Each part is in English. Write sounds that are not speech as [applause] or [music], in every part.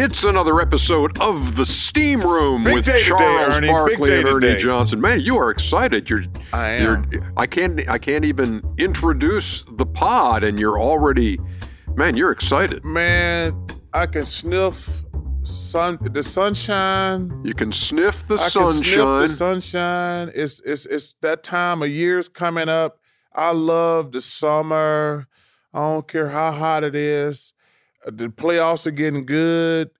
It's another episode of the Steam Room Big with today, Charles. Big Barkley and Ernie today. Johnson. Man, you are excited. You're I am. You're, I can't I can't even introduce the pod and you're already man, you're excited. Man, I can sniff sun the sunshine. You can sniff the I can sniff sunshine. the sunshine. It's it's it's that time of year's coming up. I love the summer. I don't care how hot it is. Uh, The playoffs are getting good.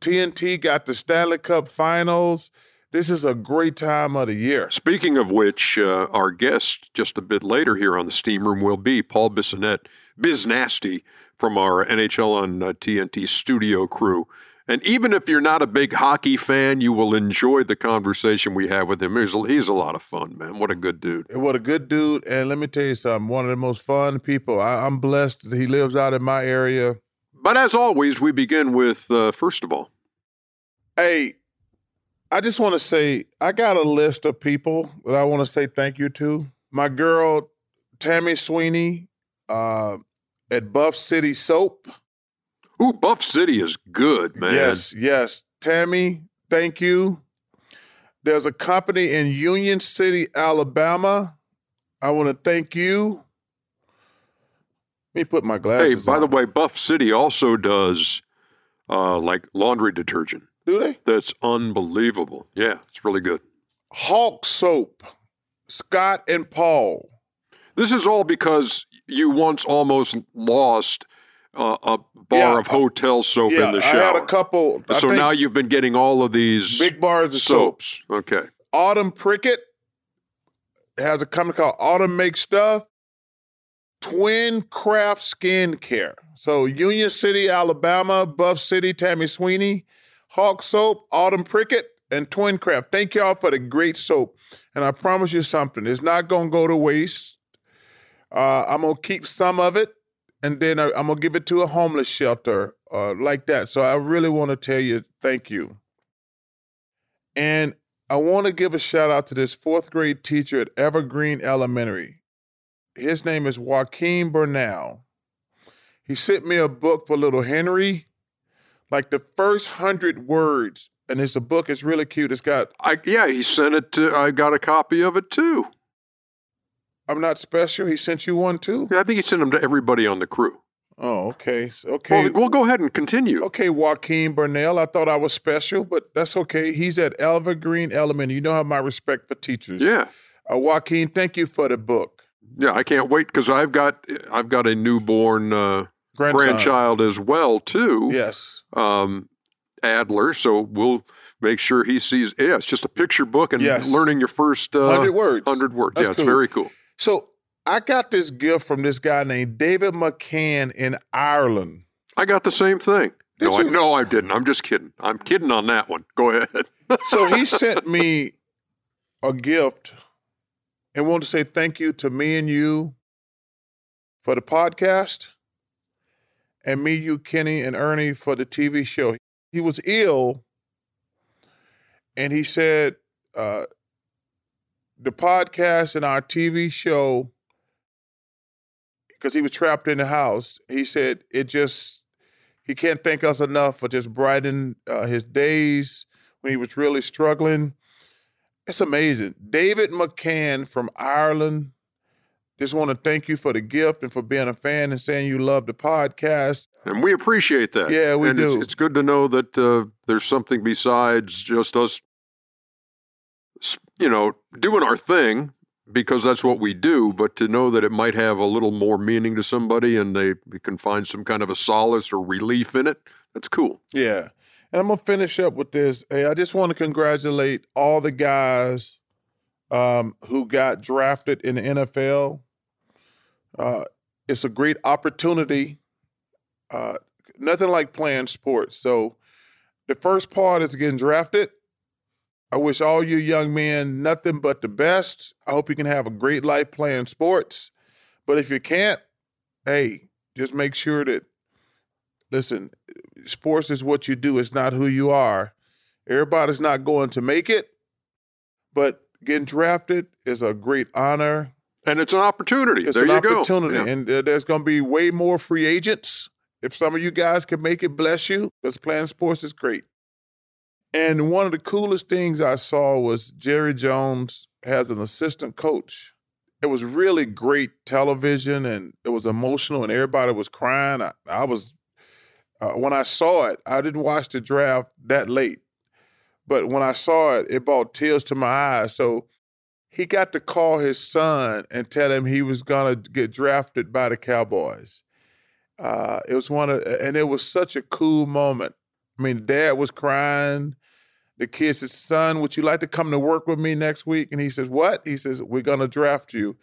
TNT got the Stanley Cup Finals. This is a great time of the year. Speaking of which, uh, our guest just a bit later here on the Steam Room will be Paul Bissonnette, Biz Nasty from our NHL on uh, TNT studio crew. And even if you're not a big hockey fan, you will enjoy the conversation we have with him. He's a, he's a lot of fun, man. What a good dude. What a good dude. And let me tell you something. One of the most fun people. I, I'm blessed that he lives out in my area. But as always, we begin with uh, first of all, Hey, I just want to say I got a list of people that I want to say thank you to. My girl Tammy Sweeney uh, at Buff City Soap. ooh, Buff City is good, man. Yes, yes. Tammy, thank you. There's a company in Union City, Alabama. I want to thank you. Let me put my glasses. Hey, by the way, Buff City also does uh, like laundry detergent. Do they? That's unbelievable. Yeah, it's really good. Hawk Soap, Scott and Paul. This is all because you once almost lost uh, a bar Yeah, of hotel soap yeah, in the shower. I had a couple. I so now you've been getting all of these big bars of soap. soaps. Okay. Autumn Prickett has a company called Autumn Make Stuff. Twin Craft Skincare. So Union City, Alabama, Buff City, Tammy Sweeney, Hawk Soap, Autumn Prickett, and Twin Craft. Thank y'all for the great soap. And I promise you something, it's not gonna go to waste. Uh, I'm gonna keep some of it, and then I, I'm gonna give it to a homeless shelter, uh, like that. So I really want to tell you, thank you. And I want to give a shout out to this fourth grade teacher at Evergreen Elementary. His name is Joaquin Bernal. He sent me a book for little Henry, like the first hundred words. And it's a book, it's really cute. It's got, I yeah, he sent it to I got a copy of it too. I'm not special. He sent you one too? Yeah, I think he sent them to everybody on the crew. Oh, okay. Okay. Well, well, go ahead and continue. Okay, Joaquin Bernal. I thought I was special, but that's okay. He's at Evergreen Elementary. You know how my respect for teachers. Yeah. Uh, Joaquin, thank you for the book. Yeah, I can't wait because I've got I've got a newborn uh, Grandson. grandchild as well too. Yes. um, Adler. So we'll make sure he sees. Yeah, it's just a picture book and Yes. learning your first uh, 100 words. Hundred words. That's yeah, it's very cool. So I got this gift from this guy named David McCann in Ireland. I got the same thing. Did no, I, no, I didn't. I'm just kidding. I'm kidding on that one. Go ahead. [laughs] So he sent me a gift and want to say thank you to me and you for the podcast and me, you, Kenny, and Ernie for the TV show. He was ill and he said uh, the podcast and our TV show, because he was trapped in the house, he said it just, he can't thank us enough for just brightening uh, his days when he was really struggling. It's amazing. David McCann from Ireland. Just want to thank you for the gift and for being a fan and saying you love the podcast. and we appreciate that. Yeah, we and It's, do. it's good to know that uh, there's something besides just us, you know, doing our thing because that's what we do. But to know that it might have a little more meaning to somebody and they can find some kind of a solace or relief in it. That's cool. Yeah. And I'm gonna finish up with this. Hey, I just want to congratulate all the guys um, who got drafted in the NFL. Uh, it's a great opportunity. Uh, nothing like playing sports. So the first part is getting drafted. I wish all you young men nothing but the best. I hope you can have a great life playing sports. But if you can't, hey, just make sure that listen, sports is what you do, it's not who you are. Everybody's not going to make it, but getting drafted is a great honor. And it's an opportunity. It's there an you opportunity. go. Yeah. And uh, there's going to be way more free agents. If some of you guys can make it, bless you, because playing sports is great. And one of the coolest things I saw was Jerry Jones has an assistant coach. It was really great television and it was emotional and everybody was crying. I, I was, uh, when I saw it, I didn't watch the draft that late. But when I saw it, it brought tears to my eyes. So he got to call his son and tell him he was going to get drafted by the Cowboys. Uh, it was one of, and it was such a cool moment. I mean, dad was crying. The kid said, Son, would you like to come to work with me next week? And he says, What? He says, We're going to draft you.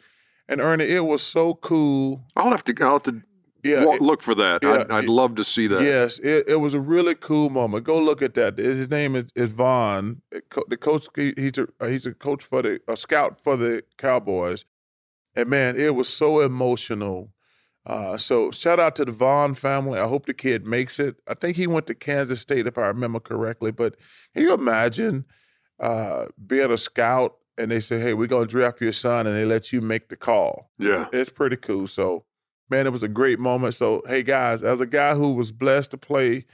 And Ernie, it was so cool. I'll have to, I'll have to Yeah, wa- it- look for that. yeah, I'd, I'd it- love to see that. Yes, it, it was a really cool moment. Go look at that. His name is, is Vaughn. The coach, he, he's a he's a coach for the a scout for the Cowboys, and man, it was so emotional. Uh, so shout out to the Vaughn family. I hope the kid makes it. I think he went to Kansas State if I remember correctly. But can you imagine uh, being a scout and they say, "Hey, we're gonna draft your son," and they let you make the call? Yeah. It's pretty cool. So, man, it was a great moment. So, hey, guys, as a guy who was blessed to play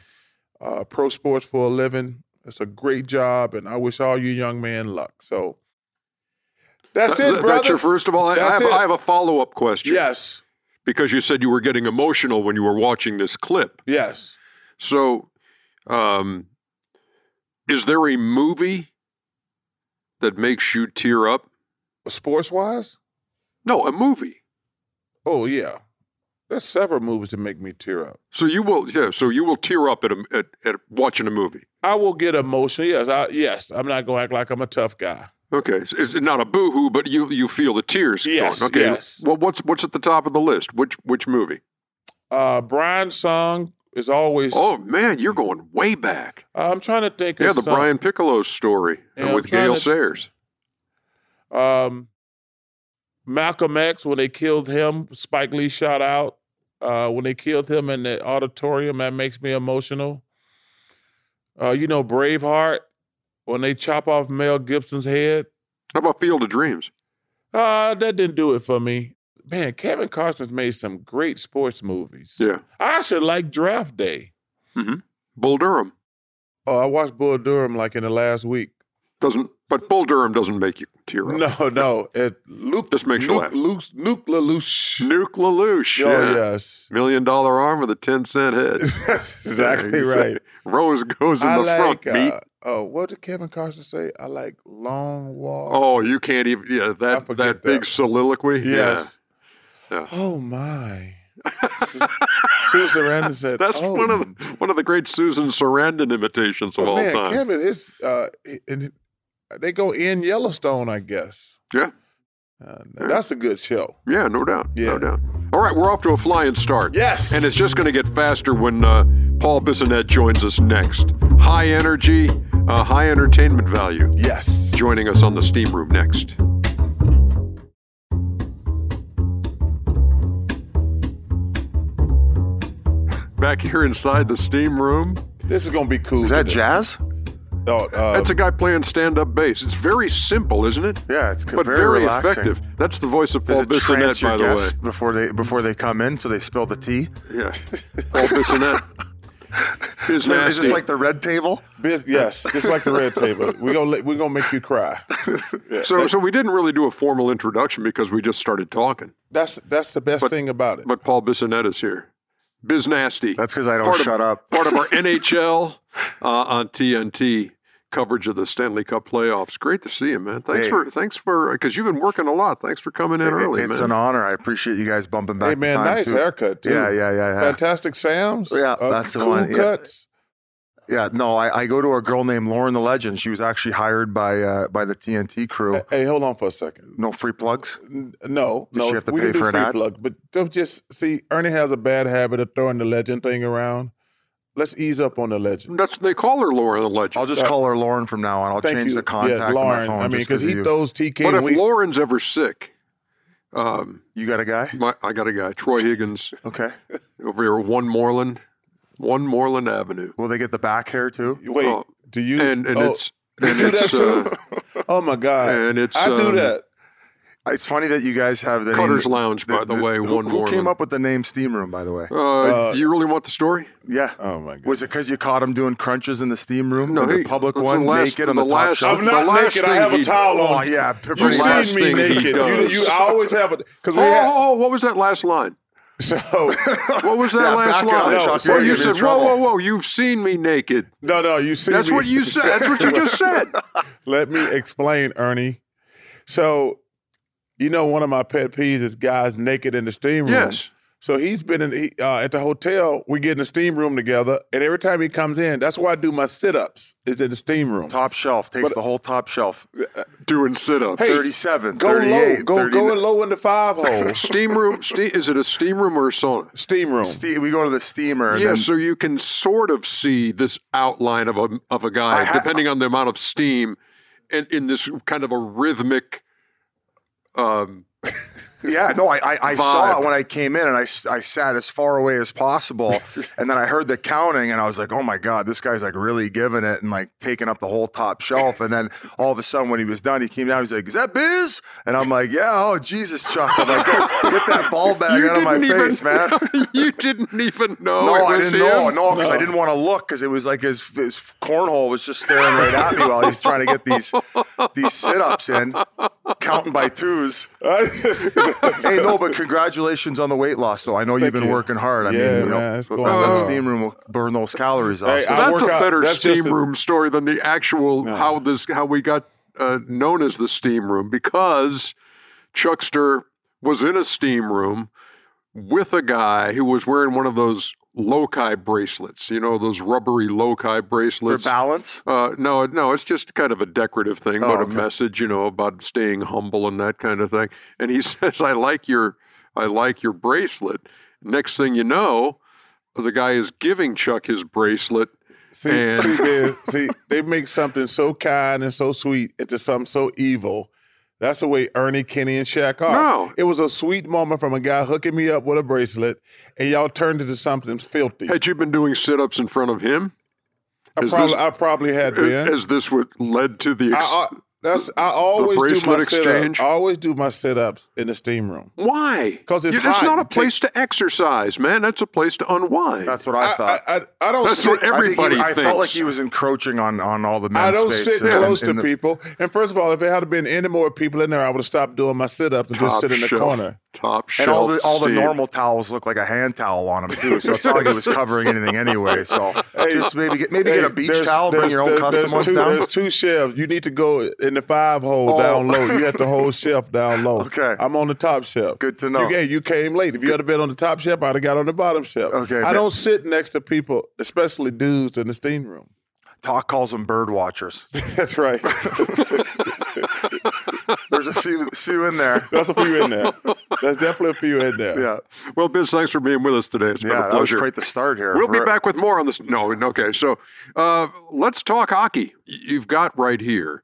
uh, pro sports for a living, it's a great job, and I wish all you young men luck. So, that's That- it, brother. That's your first of all. I, I have. I have a follow up question. Yes, Because you said you were getting emotional when you were watching this clip. yes. So, um, is there a movie that makes you tear up? Sports wise, No, a movie. oh yeah, there's several movies that make me tear up. So you will, yeah. So you will tear up at, a, at, at watching a movie. I will get emotional. Yes, I, yes. I'm not going to act like I'm a tough guy. Okay, it's not a boohoo, but you you feel the tears. Yes, going. Okay. yes. Well, what's what's at the top of the list? Which which movie? Uh, Brian's song is always. Oh man, you're going way back. I'm trying to think. Yeah, of the some- Brian Piccolo story Yeah, with Gale to- Sayers. Um, Malcolm X, when they killed him, Spike Lee shot out. Uh, when they killed him in the auditorium, that makes me emotional. Uh, you know, Braveheart, when they chop off Mel Gibson's head. How about Field of Dreams? Uh, that didn't do it for me. Man, Kevin Costner's made some great sports movies. Yeah. I actually like Draft Day. Mm-hmm. Bull Durham Oh, I watched Bull Durham like in the last week. Doesn't, but Bull Durham doesn't make you tear up. No, no. It Luke This makes you Luke, laugh. Luke, Luke LaLoosh. Nuke LaLoosh. Oh, yeah. yes. Million dollar arm with a 10 cent head. [laughs] That's exactly You right. say, Rose goes in I the like, front, meat. uh, oh, what did Kevin Carson say? I like long walks. Oh, you can't even, yeah, that, forget that big soliloquy. yes. Yeah. Oh, my. [laughs] Susan Sarandon said, That's oh, one of the one of the great Susan Sarandon imitations of but all man, time. Kevin, his, uh, and they go in Yellowstone, I guess. Yeah, Uh, that's a good show. yeah, no doubt, Yeah. no doubt. All right, we're off to a flying start. Yes. and it's just going to get faster when uh, Paul Bissonnette joins us next. High energy, uh, high entertainment value. Yes. Joining us on the Steam Room next. Back here inside the Steam Room, This is going to be cool. Is that today. jazz? Oh, uh, that's a guy playing stand-up bass. It's very simple, isn't it? Yeah, it's good. but very, very, relaxing. effective. That's the voice of Paul it trance Bissonnette, by the way. before they before they come in, so they spill the tea? Yeah, Paul Bissonnette. [laughs] Is Is nasty. this like the red table? Biz- yes, just like the red table. We're gonna we're gonna make you cry. Yeah, [laughs] so, so we didn't really do a formal introduction because we just started talking. that's that's the best But- thing about it. But Paul Bissonnette is here. Biz Nasty. That's because I don't Part of- shut up. Part of our [laughs] NHL uh, on TNT coverage of the Stanley Cup playoffs. Great to see you, man. Thanks Hey. for thanks for because you've been working a lot. Thanks for coming in early, it's man. an honor. I appreciate you guys bumping back. hey man, time, nice too. haircut too. Yeah, yeah, yeah, yeah. Fantastic Sam's. Yeah, Uh, that's the one, cuts. Yeah, no, I, I go to a girl named Lauren the Legend. She was actually hired by uh, by the TNT crew. Hey, hold on for a second. No free plugs. N- No, Does no, she have to we pay can do for an free ad? plug, but don't just see. Ernie has a bad habit of throwing the legend thing around. Let's ease up on the legend. That's they call her Lauren the Legend. I'll just call her Lauren from now on. I'll Thank change you, the contact yeah, on Lauren. my phone. I mean, because he of you. throws TK. but if we- Lauren's ever sick, um, You got a guy? my, I got a guy, Troy Higgins, [laughs] Okay. over here, at One Moreland, One Moreland Avenue. Will they get the back hair too? wait, Oh, do you? and and oh, it's you and do it's that too? uh, [laughs] oh my god! and it's, I do um, that. It's funny that you guys have the Cutter's name, Lounge, by the way, Who, One who came up with the name Steam Room, by the way? Uh, Uh, you really want the story? Yeah. Oh my god! Was it because you caught him doing crunches in the steam room? No, the he- public one, the last- naked on the the, last- top I'm shelf. the not last naked. I have a he- towel Oh on. yeah, You The last seen me naked? You, you I always have a because Oh, we had oh, oh, what was that last line? so [laughs] What was that Yeah, last back it up, line? Chuck, Well, you're you in said, whoa, whoa, whoa, you've seen me naked. no no you see That's me. what you [laughs] said. That's what you [laughs] just said. Let me explain, Ernie. So, you know, one of my pet peeves is guys naked in the steam room. Yes. So he's been in he, uh, at the hotel. We get in the steam room together, and every time he comes in, that's where I do my sit ups. Is in the steam room. Top shelf takes But- the whole top shelf. [laughs] Doing sit ups. Hey, 37, Go 38, low. Go 39. go low in the five hole. [laughs] Steam room. Ste- is it a steam room or a sauna? steam room. Ste- we go to the steamer. Yeah, then, so you can sort of see this outline of a of a guy, ha- depending on the amount of steam, and in this kind of a rhythmic. Um, [laughs] yeah, no, I, I, I saw it when I came in, and I, I sat as far away as possible, [laughs] and then I heard the counting, and I was like, oh my god, this guy's like really giving it and like taking up the whole top shelf. And then all of a sudden, when he was done, he came down. He's like, "Is that Biz?" And I'm like, "Yeah." Oh Jesus, Chuck! I'm like, "Get that ball bag you out of my even, face, man." [laughs] you didn't even know. No, I didn't know. No, because I didn't want to look because it was like his his cornhole was just staring right at me while he's trying to get these these sit ups in, counting by twos. [laughs] [laughs] hey, no, but congratulations on the weight loss, though. I know you've been you. working hard. I Yeah, mean, you know, man, that, that steam room will burn those calories off. Hey, So That's a out- better that's steam just a- room story than the actual how this how we got uh, known as the steam room because Chuckster was in a steam room with a guy who was wearing one of those Lokai bracelets. You know those rubbery Lokai for bracelets. balance. Uh, no, no, it's just kind of a decorative thing, Oh, but okay. a message, you know, about staying humble and that kind of thing. And he [laughs] says, "I like your, I like your bracelet." Next thing you know, the guy is giving Chuck his bracelet. See, And- see, man, [laughs] see, they make something so kind and so sweet into something so evil. That's the way Ernie, Kenny, and Shaq are. No. It was a sweet moment from a guy hooking me up with a bracelet, and y'all turned it into something filthy. Had you been doing sit-ups in front of him? I is probably, this- I probably had been. As this would led to the ex- I, that's I always do bracelet my sit exchange? I always do my sit ups in the steam room. why? 'Cause it's Yeah, That's hot. not a You take- place to exercise, man. That's a place to unwind. That's what I, I, thought. I, I, I don't That's sit. what I think he- I, felt like he was encroaching on on all the men's I don't space sit in- close in to the- people. And first of all, if it had been any more people in there, I would have stopped doing my sit ups and just sit in the shelf. corner. Top shelf. And all the all the normal towels look like a hand towel on them too, so it's not like it was [laughs] covering anything anyway. So just maybe get maybe get a beach towel, bring your own there's- custom ones two, down. There's two shelves. You need to go in the five hole Oh. down low. You have the whole shelf down low. [laughs] Okay. I'm on the top shelf. Good to know. You, hey, you came late. If you had been on the top shelf, I'd have got on the bottom shelf. Okay, I don't sit next to people, especially dudes in the steam room. Talk calls them bird watchers. [laughs] That's right. There's a few few in there. That's a few in there. There's definitely a few in there. Yeah, Well, Biz, thanks for being with us today. It's been yeah, a that was pleasure. quite the start here. We'll be We're- back with more on this. No, okay. So uh, let's talk hockey. You've got right here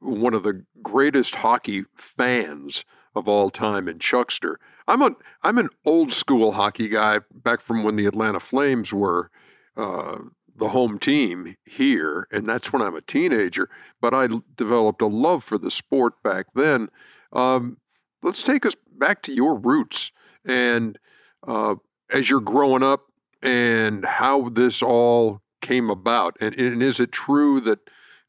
one of the greatest hockey fans of all time in Chuckster. I'm a I'm an old school hockey guy back from when the Atlanta Flames were uh, the home team here, and that's when I'm a teenager. But I developed a love for the sport back then. Um, let's take us back to your roots and uh, as you're growing up and how this all came about. And, and is it true that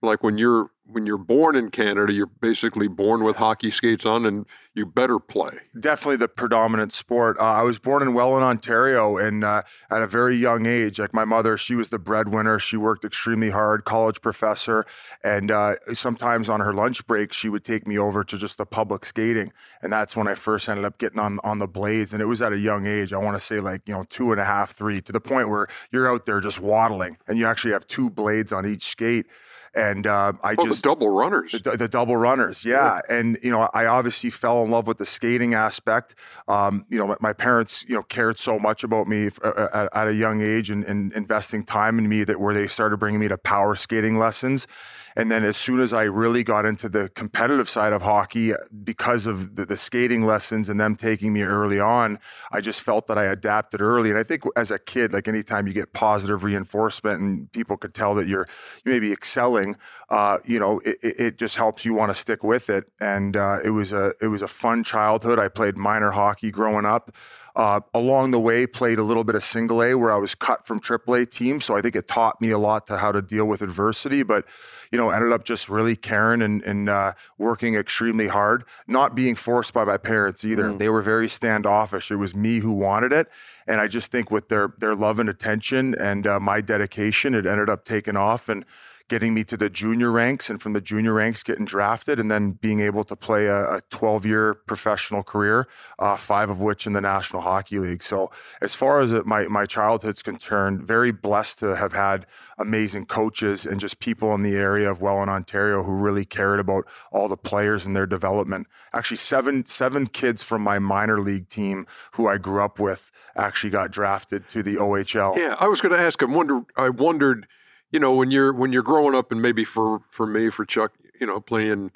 like when you're when you're born in Canada, you're basically born with hockey skates on and you better play. Definitely the predominant sport. Uh, I was born in Welland, Ontario, and uh, at a very young age, like my mother, she was the breadwinner. She worked extremely hard, college professor, and uh, sometimes on her lunch break, she would take me over to just the public skating, and that's when I first ended up getting on on the blades. And it was at a young age. I want to say like you know two and a half, three, to the point where you're out there just waddling, and you actually have two blades on each skate and uh, I oh, just the double runners, the, the, double runners, yeah. yeah. And you know, I obviously fell in love with the skating aspect. Um, you know, my, my, parents, you know, cared so much about me uh, uh, at, at, a young age and, and investing time in me that where they started bringing me to power skating lessons. And then as soon as I really got into the competitive side of hockey, because of the, the, skating lessons and them taking me early on, I just felt that I adapted early. And I think as a kid, like anytime you get positive reinforcement and people could tell that you're you may be excelling, uh, you know, it, it, just helps you want to stick with it. And uh, it was a it was a fun childhood. I played minor hockey growing up. Uh, along the way, played a little bit of single A where I was cut from AAA team. So I think it taught me a lot to how to deal with adversity. But you know, ended up just really caring and, and uh, working extremely hard, not being forced by my parents either. Mm. They were very standoffish. It was me who wanted it. And I just think with their, their love and attention and uh, my dedication, it ended up taking off. And, getting me to the junior ranks and from the junior ranks getting drafted and then being able to play a 12 year professional career, uh, five of which in the National Hockey League. So, as far as it, my, my childhood's concerned, very blessed to have had amazing coaches and just people in the area of Welland, Ontario who really cared about all the players and their development. Actually, seven, seven kids from my minor league team who I grew up with actually got drafted to the OHL. Yeah, I was going to ask, I wonder, I wondered you know, when you're when you're growing up, and maybe for for me, for Chuck, you know, playing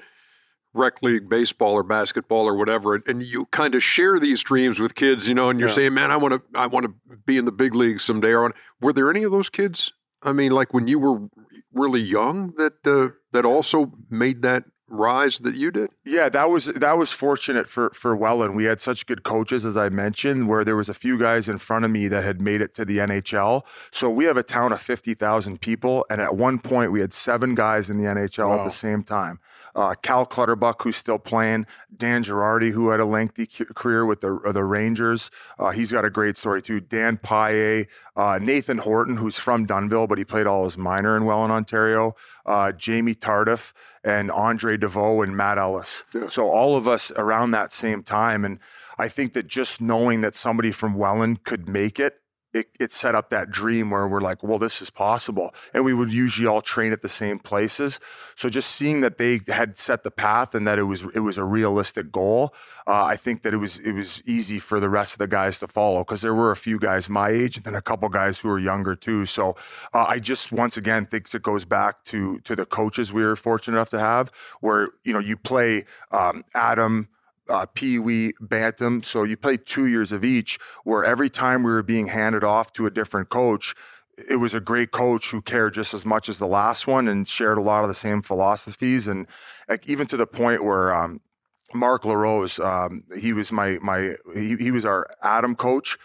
rec league baseball or basketball or whatever, and you kind of share these dreams with kids, you know, and you're yeah. saying, "Man, I want to I want to be in the big leagues someday." Or were there any of those kids? I mean, like when you were really young, that uh, that also made that rise that you did? Yeah, that was that was fortunate for for Welland. We had such good coaches, as I mentioned, where there was a few guys in front of me that had made it to the NHL. So we have a town of fifty thousand people, and at one point we had seven guys in the NHL wow. at the same time uh, Cal Clutterbuck, who's still playing, Dan Girardi, who had a lengthy career with the uh, the Rangers. Uh, he's got a great story too. Dan Paille, uh, Nathan Horton, who's from Dunnville, but he played all his minor in Welland, Ontario. Uh, Jamie Tardif and Andre Deveaux and Matt Ellis. Yeah. So all of us around that same time, and I think that just knowing that somebody from Welland could make it it, it set up that dream where we're like, well, this is possible. And we would usually all train at the same places. So just seeing that they had set the path and that it was it was a realistic goal, uh, I think that it was it was easy for the rest of the guys to follow because there were a few guys my age and then a couple guys who were younger too. So uh, I just once again think it goes back to to the coaches we were fortunate enough to have, where you know you play um, Atom uh, Pee Wee, Bantam. So you played two years of each, where every time we were being handed off to a different coach, it was a great coach who cared just as much as the last one and shared a lot of the same philosophies. And like, even to the point where um, Mark LaRose, um, he was my, my he, he was our Atom coach.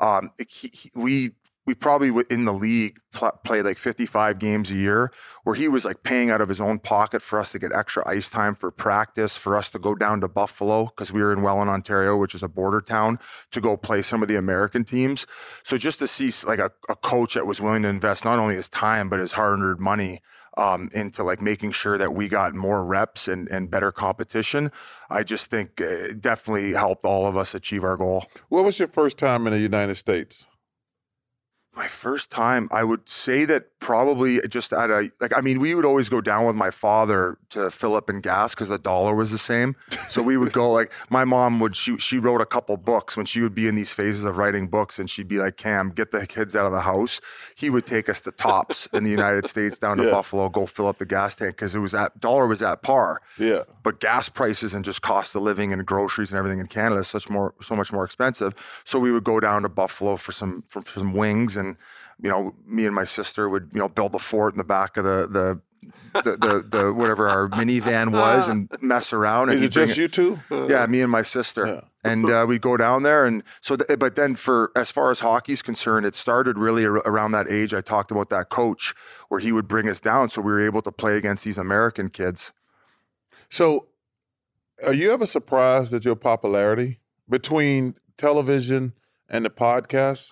Um, he, he, we we probably in the league pl- played like 55 games a year where he was like paying out of his own pocket for us to get extra ice time for practice for us to go down to buffalo because we were in welland ontario which is a border town to go play some of the american teams so just to see like a, a coach that was willing to invest not only his time but his hard-earned money um, into like making sure that we got more reps and, and better competition. I just think it definitely helped all of us achieve our goal. What was your first time in the United States? My first time, I would say that probably just at a like. I mean, we would always go down with my father to fill up in gas because the dollar was the same. So we would go like my mom would. She she wrote a couple books when she would be in these phases of writing books, and she'd be like, "Cam, get the kids out of the house." He would take us to Tops in the United States down to yeah. Buffalo, go fill up the gas tank because it was at dollar was at par. Yeah. But gas prices and just cost of living and groceries and everything in Canada is such more so much more expensive. So we would go down to Buffalo for some for, for some wings and you know, me and my sister would, you know, build a fort in the back of the the the, the, the [laughs] whatever our minivan was and mess around. Is and it just it, you two? Yeah, me and my sister. Yeah. And uh, we go down there, and so. Th- but then, for as far as hockey's concerned, it started really ar- around that age. I talked about that coach where he would bring us down, so we were able to play against these American kids. So, Are you ever surprised at your popularity between television and the podcast?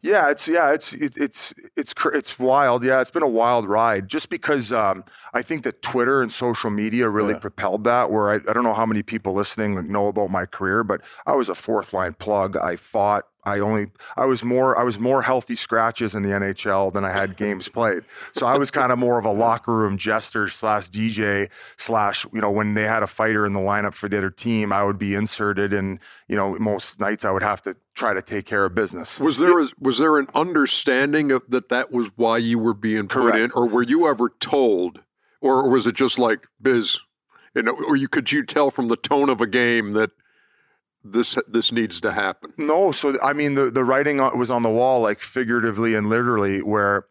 Yeah, it's yeah, it's it, it's it's it's wild. Yeah, it's been a wild ride. Just because um, I think that Twitter and social media really Yeah. propelled that. Where I, I don't know how many people listening know about my career, but I was a fourth line plug. I fought. I only I was more I was more healthy scratches in the NHL than I had games [laughs] played. So I was kind of more of a locker room jester slash DJ slash you know when they had a fighter in the lineup for the other team, I would be inserted, and you know most nights I would have to try to take care of business. Was there a, was there an understanding of that that was why you were being put in, or were you ever told, or was it just like biz, you know, or you could you tell from the tone of a game that this this needs to happen? No, so I mean the the writing was on the wall, like figuratively and literally. Where,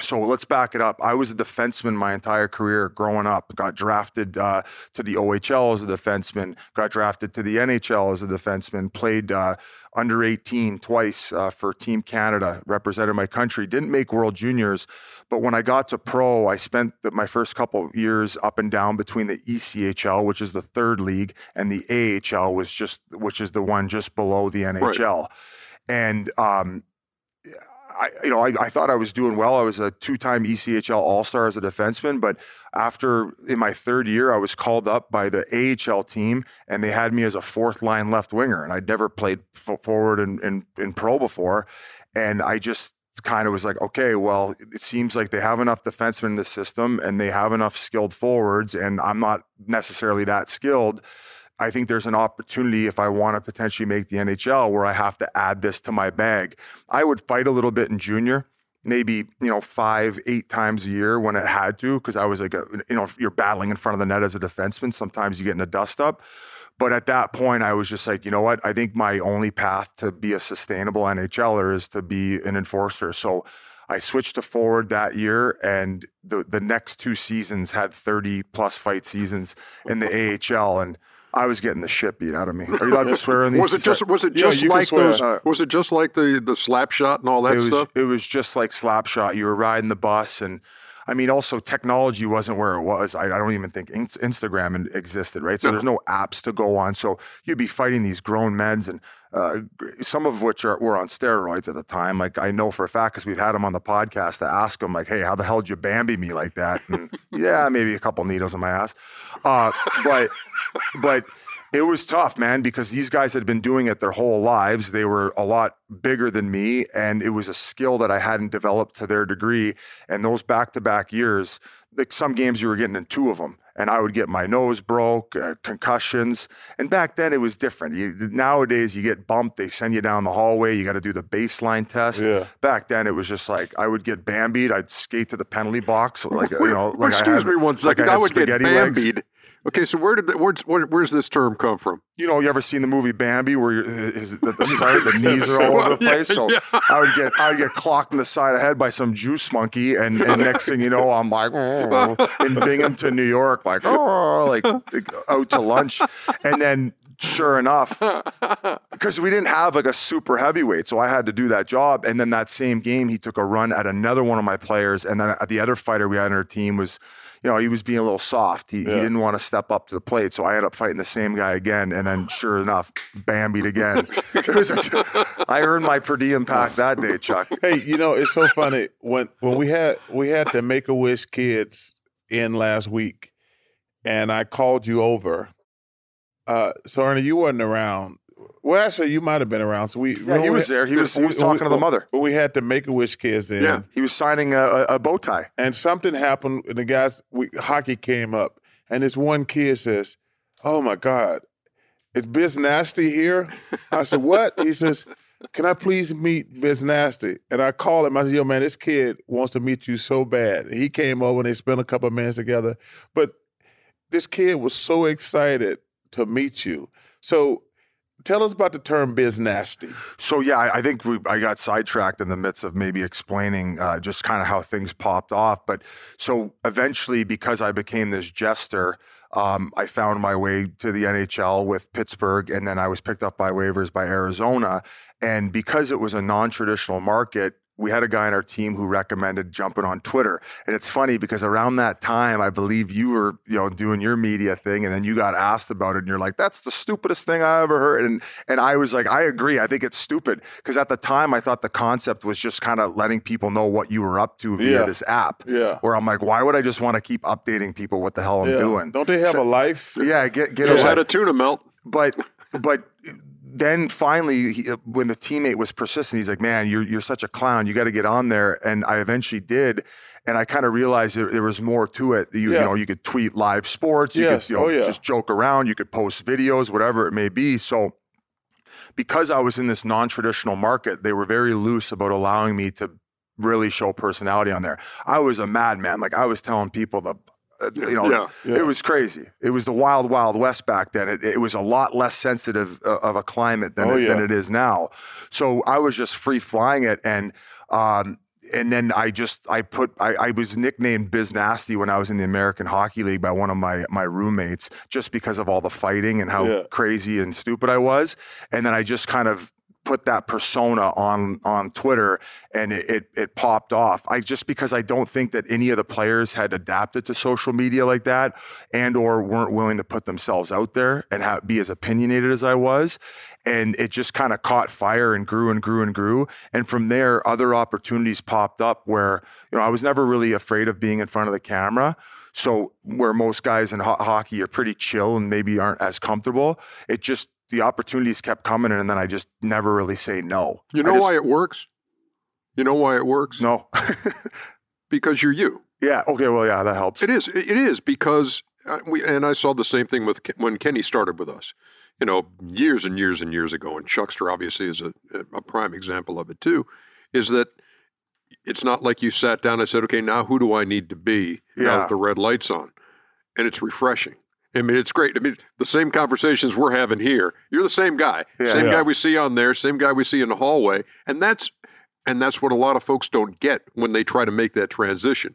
so let's back it up. I was a defenseman my entire career growing up. Got drafted uh, to the OHL as a defenseman. Got drafted to the NHL as a defenseman. Played uh, under 18 twice uh, for Team Canada. Represented my country. Didn't make World Juniors, but when I got to pro, I spent the, my first couple of years up and down between the ECHL, which is the third league, and the AHL, was just which is the one just below the NHL. Right. And um, I, you know, I, I thought I was doing well. I was a two-time ECHL All-Star as a defenseman, but after in my third year, I was called up by the AHL team, and they had me as a fourth-line left winger, and I'd never played forward in, in in pro before, and I just kind of was like, okay, well, it seems like they have enough defensemen in the system, and they have enough skilled forwards, and I'm not necessarily that skilled. I think there's an opportunity if I want to potentially make the NHL where I have to add this to my bag. I would fight a little bit in junior, maybe, you know, five, eight times a year when it had to, because I was like, a, you know, you're battling in front of the net as a defenseman. Sometimes you get in a dust up. But at that point, I was just like, you know what? I think my only path to be a sustainable NHLer is to be an enforcer. So I switched to forward that year, and the the next two seasons had 30 plus fight seasons in the AHL, and I was getting the shit beat out of me. Are you allowed to swear in these? Was it just was it just you can like those? Uh, was it just like the the slap shot and all that it was stuff? it was just like slapshot. You were riding the bus, and I mean, also technology wasn't where it was. I, I don't even think in- Instagram existed, right? So No. there's no apps to go on. So you'd be fighting these grown men's, and uh, some of which are were on steroids at the time. Like I know for a fact because we've had them on the podcast to ask them, like, "Hey, how the hell did you Bambi me like that?" And [laughs] yeah, maybe a couple needles in my ass, uh, but but it was tough, man, because these guys had been doing it their whole lives. They were a lot bigger than me, and it was a skill that I hadn't developed to their degree. And those back to back years, like some games you were getting in two of them, and I would get my nose broke, uh, concussions. And back then it was different. You, nowadays, you get bumped, they send you down the hallway, you got to do the baseline test. Yeah. Back then, it was just like I would get bambied, I'd skate to the penalty box, like you [laughs] know, like I Excuse had- me one like. I I, would get spaghetti legs. Okay, so where did the, where's where, where's this term come from? you know, you ever seen the movie Bambi where his, at the start [laughs] the knees are all over the [laughs] Yeah, place? So yeah. I would get I would get clocked in the side of the head by some juice monkey, and, and next thing you know, I'm like oh, [laughs] in Binghamton, New York, like oh, like out to lunch, and then sure enough, because we didn't have like a super heavyweight, so I had to do that job. And then that same game, he took a run at another one of my players, and then the other fighter we had on our team was, you know, he was being a little soft. He, he didn't want to step up to the plate, so I ended up fighting the same guy again. And then, sure enough, bambied again. [laughs] It was a- I earned my per diem pack that day, Chuck. Hey, you know, it's so funny when when we had we had the Make a Wish kids in last week, and I called you over. Uh, so Ernie, you wasn't around. Well, actually, you might have been around. So we Yeah, he was there. He was he was talking to the mother. But we had the Make a Wish kids in, Yeah. He was signing a, a, bow tie. and something happened. And the guys, we, hockey came up, and this one kid says, "Oh my God, is Biz Nasty here?" I said, "What?" He says, "Can I please meet Biz Nasty?" And I called him. I said, "Yo, man, this kid wants to meet you so bad." He came over and they spent a couple of minutes together. But this kid was so excited to meet you. So tell us about the term Biz Nasty. So yeah, I, I think we, I got sidetracked in the midst of maybe explaining uh, just kind of how things popped off. But so eventually, because I became this jester, um, I found my way to the NHL with Pittsburgh, and then I was picked up by waivers by Arizona. And because it was a non-traditional market, we had a guy on our team who recommended jumping on Twitter. And it's funny because around that time, I believe you were, you know, doing your media thing and then you got asked about it and you're like, that's the stupidest thing I ever heard. And and I was like, I agree. I think it's stupid. Because at the time I thought the concept was just kind of letting people know what you were up to via Yeah. this app. Yeah. Where I'm like, why would I just want to keep updating people what the hell I'm Yeah. doing? Don't they have So- a life? Yeah, get get Just away had a tuna melt. but but then finally he, when the teammate was persistent he's like man you're you're such a clown. You got to get on there. And i eventually did. And i kind of realized there, there was more to it. You, Yeah. you know you could tweet live sports. You Yes. could you know, Oh, yeah. just joke around. You could post videos whatever it may be. So because i was in this non-traditional market they were very loose about allowing me to really show personality on there. I was a madman. Like i was telling people the uh, you know Yeah. Yeah. it was crazy. It was the wild, wild west back then. It, it was a lot less sensitive uh, of a climate than, Oh, it, than it is now. So I was just free flying it, and um, and then I just I put I, I was nicknamed Biz Nasty when I was in the American Hockey League by one of my my roommates just because of all the fighting and how Yeah. crazy and stupid I was. And then I just kind of put that persona on on Twitter and it, it it popped off. I just because I don't think that any of the players had adapted to social media like that and or weren't willing to put themselves out there and have, be as opinionated as I was. And it just kind of caught fire and grew and grew and grew. And from there other opportunities popped up where you know I was never really afraid of being in front of the camera. So where most guys in ho- hockey are pretty chill and maybe aren't as comfortable it just the opportunities kept coming and then I just never really say no You know just- why it works? You know why it works? no [laughs] Because you're you. yeah okay well yeah that helps It is. It is because uh, we and I saw the same thing with when Kenny started with us. You know, years and years and years ago, and Chuckster obviously is a, a prime example of it too. Is that it's not like you sat down and said, "Okay, now who do I need to be now Yeah. that the red light's on?" And it's refreshing. I mean, it's great. I mean, the same conversations we're having here. You're the same guy, Yeah. same Yeah. guy we see on there, same guy we see in the hallway, and that's and that's what a lot of folks don't get when they try to make that transition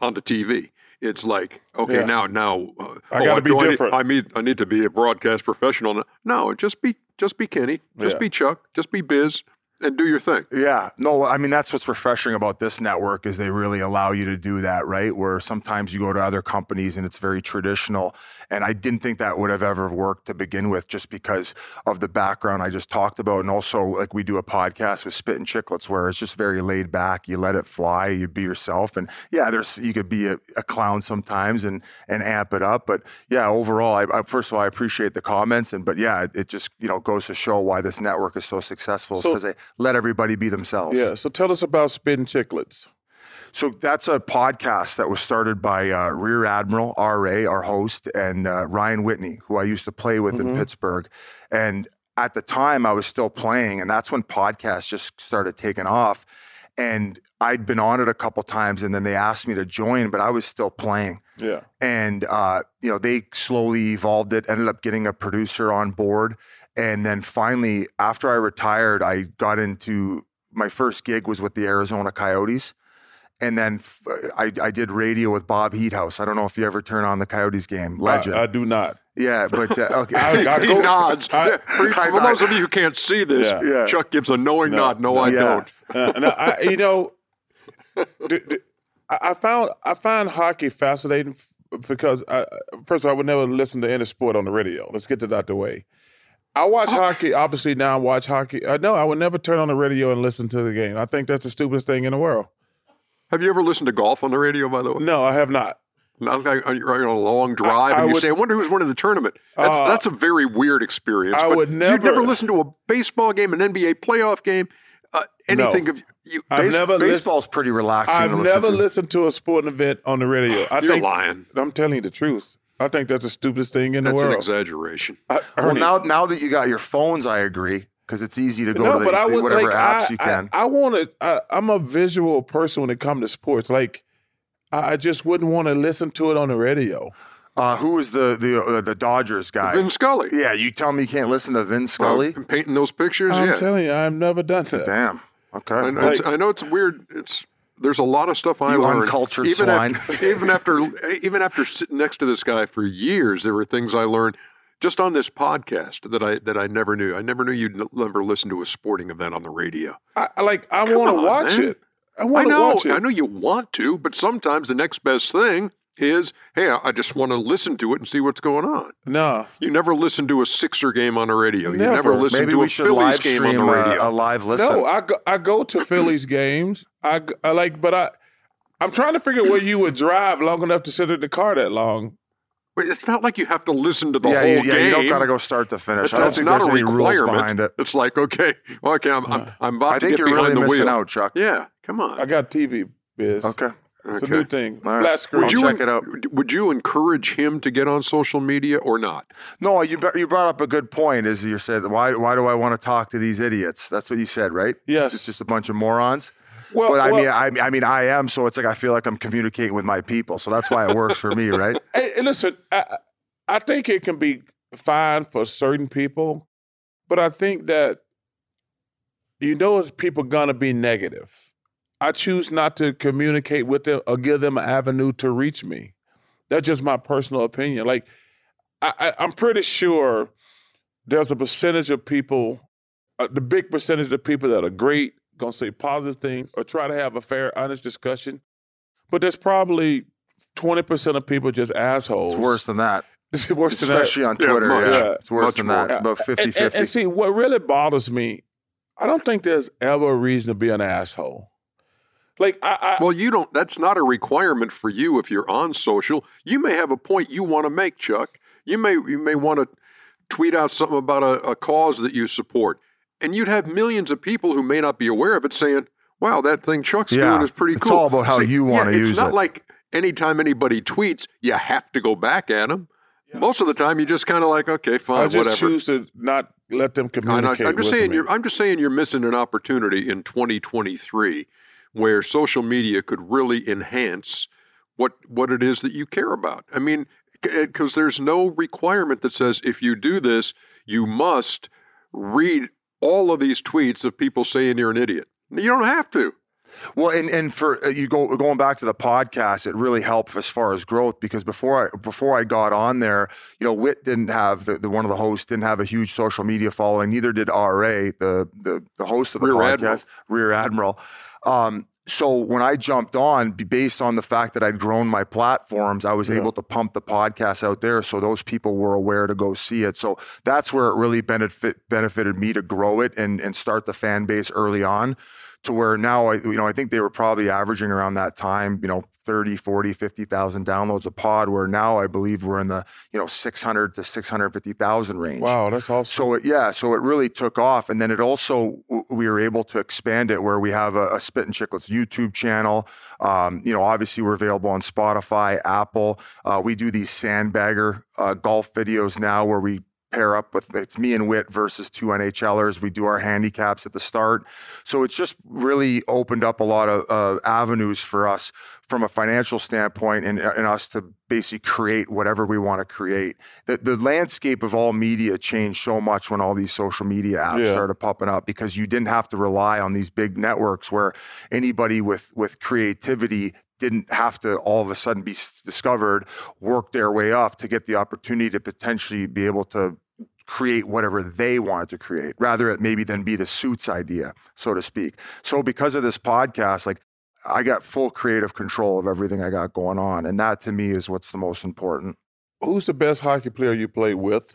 onto TV. It's like, okay, Yeah. now, now, uh, I gotta be do need- different. I need, I need to be a broadcast professional. now. No, just be, just be Kenny, just be Chuck, just be Biz, and do your thing. Yeah, no, I mean that's what's refreshing about this network is they really allow you to do that, right? Where sometimes you go to other companies and it's very traditional, and I didn't think that would have ever worked to begin with, just because of the background I just talked about, and also like we do a podcast with Spittin' Chiclets where it's just very laid back. You let it fly, you be yourself, and yeah, there's you could be a, a clown sometimes and and amp it up, but yeah, overall, I, I first of all I appreciate the comments, and but yeah, it, it just you know goes to show why this network is so successful So- because they let everybody be themselves. Yeah. So tell us about Spin Chiclets. So that's a podcast that was started by uh, Rear Admiral RA, our host, and uh, Ryan Whitney, who I used to play with in Pittsburgh. And at the time, I was still playing, and that's when podcasts just started taking off. And I'd been on it a couple times, and then they asked me to join, but I was still playing Yeah. and uh, you know they slowly evolved it ended up getting a producer on board and then finally after i retired i got into my first gig was with the arizona coyotes and then f- I, I did radio with bob Heethuis i don't know if you ever turn on the coyotes game legend I, I do not. yeah but uh, okay [laughs] I- I [laughs] he go- nods. I- for, [laughs] for I- those of you who can't see this, Yeah. Yeah. Chuck gives a knowing No, nod. No, I yeah. don't. Uh, and I, you know, d- d- I I found I find hockey fascinating f- because I, first of all, I would never listen to any sport on the radio. Let's get to that out the way. I watch hockey. Obviously, now I watch hockey. Uh, no, I would never turn on the radio and listen to the game. I think that's the stupidest thing in the world. Have you ever listened to golf on the radio? By the way, No, I have not. Not like you're on a long drive I and you would- say, "I wonder who's winning the tournament." That's Uh, that's a very weird experience. I would never- never listen to a baseball game, an NBA playoff game, uh, anything of you. I've Base- never listened. baseball's pretty relaxing I've never to. listened to a sporting event on the radio. I You're think lying. I'm telling you the truth. I think that's the stupidest thing in the That's an world. exaggeration. I, well now now that you got your phones i agree because it's easy to go no, to the, but I the- would whatever like apps I, you can I, I want to. I, I'm a visual person when it comes to sports. Like I, I just wouldn't want to listen to it on the radio. uh, who was the the uh, the dodgers guy Vin Scully. Yeah, you tell me you can't listen to Vin Scully? Well, painting those pictures. I'm yeah, telling you, I've never done that. Damn. Okay. I know, Like- it's, I know it's weird. It's there's a lot of stuff I You learned. uncultured even swine. After, [laughs] even after even after sitting next to this guy for years, there were things I learned. just on this podcast that I that I never knew. I never knew you'd n- never listen to a sporting event on the radio. I, I like. I want to watch man. it. I I want to watch it. I know you want to, but sometimes the next best thing is, hey, I I just want to listen to it and see what's going on. No, You never listen to a Sixer game on the radio. You Never. never listen Maybe to we a should Phillies live game on stream the a, radio. a live listen. no. I go, I go to Phillies [laughs] games. I, g- I like, but I. I'm trying to figure where you would drive long enough to sit in the car that long. Wait, it's not like you have to listen to the yeah, whole you, yeah, game. you don't got to go start to finish. That's, I don't that's think not there's a any rules behind it. It's like, okay, well, okay, I'm, I'm, I'm about I to think get you're behind really the missing wheel. out, Chuck. Yeah, come on. I got TV, biz. Okay. It's Okay. a new thing. All right. Flat screen. Would you, check it out. Would you encourage him to get on social media or not? No, you be- you brought up a good point. Is you said why why do I want to talk to these idiots? That's what you said, right? Yes. It's just a bunch of morons. well, But I well, mean, I, I mean, I am. So it's like I feel like I'm communicating with my people. So that's why it works for me, [laughs] right? Hey, hey, listen, I, I think it can be fine for certain people, but I think that you know if people gonna be negative. I choose not to communicate with them or give them an avenue to reach me. That's just my personal opinion. Like I, I, I'm pretty sure there's a percentage of people, uh, the big percentage of people that are great, gonna say positive things or try to have a fair, honest discussion. But there's probably 20% of people just assholes. It's worse than that, [laughs] It's worse than that. especially on Yeah, Twitter. much. Yeah, Yeah. it's worse Much than more. that. About 50 and, and, 50. and see, what really bothers me, I don't think there's ever a reason to be an asshole. Like I, I Well, you don't. That's not a requirement for you if you're on social. You may have a point you want to make, Chuck. You may you may want to tweet out something about a, a cause that you support, and you'd have millions of people who may not be aware of it saying, "Wow, that thing Chuck's Yeah, doing is pretty it's cool." all about how you wanna yeah, use It's not it. like anytime anybody tweets, you have to go back at them. Most of the time, you just kind of like, okay, fine, I just whatever. choose to not let them I know. communicate. I'm just with saying me. you're. I'm just saying you're missing an opportunity in 2023, where social media could really enhance what what it is that you care about. I mean, because there's no requirement that says if you do this, you must read all of these tweets of people saying you're an idiot. You don't have to. Well, and and for uh, you go going back to the podcast, it really helped as far as growth because before I before I got on there, you know, Wit didn't have the, the one of the hosts didn't have a huge social media following. Neither did RA, the the the host of the Rear podcast, Admiral. Rear Admiral. Um, so when I jumped on, based on the fact that I'd grown my platforms, I was Yeah. able to pump the podcast out there, so those people were aware to go see it. So that's where it really benefit benefited me to grow it and and start the fan base early on to where now I you know I think they were probably averaging around that time, you know, 30, 40, 50,000 downloads a pod where now I believe we're in the, you know, 600 to 650,000 range. wow, that's awesome. So it, yeah, so it really took off, and then it also we were able to expand it where we have a, a Spittin' Chiclets YouTube channel. Um, you know, obviously we're available on Spotify, Apple. Uh, we do these sandbagger uh, golf videos now where we pair up with it's me and Wit versus two NHLers. We do our handicaps at the start, so it's just really opened up a lot of uh, avenues for us from a financial standpoint and, and us to basically create whatever we want to create. The, the landscape of all media changed so much when all these social media apps Yeah. started popping up because you didn't have to rely on these big networks where anybody with with creativity didn't have to all of a sudden be discovered, work their way up to get the opportunity to potentially be able to create whatever they wanted to create rather it maybe than be the suits idea so to speak so because of this podcast like I got full creative control of everything I got going on. And that to me is what's the most important. Who's the best hockey player you played with?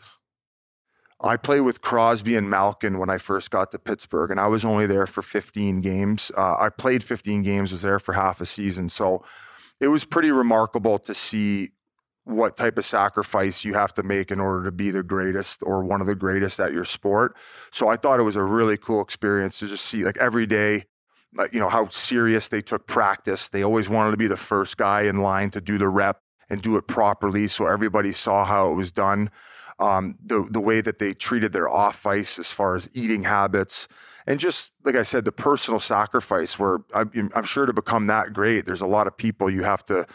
I played with Crosby and Malkin when I first got to Pittsburgh, and I was only there for 15 games. Uh, I played 15 games, was there for half a season. So it was pretty remarkable to see what type of sacrifice you have to make in order to be the greatest or one of the greatest at your sport. So I thought it was a really cool experience to just see like every day, like, you know, how serious they took practice. They always wanted to be the first guy in line to do the rep and do it properly. So everybody saw how it was done. Um, the, the way that they treated their off ice as far as eating habits and just like I said, the personal sacrifice where I'm, I'm sure to become that great, there's a lot of people you have to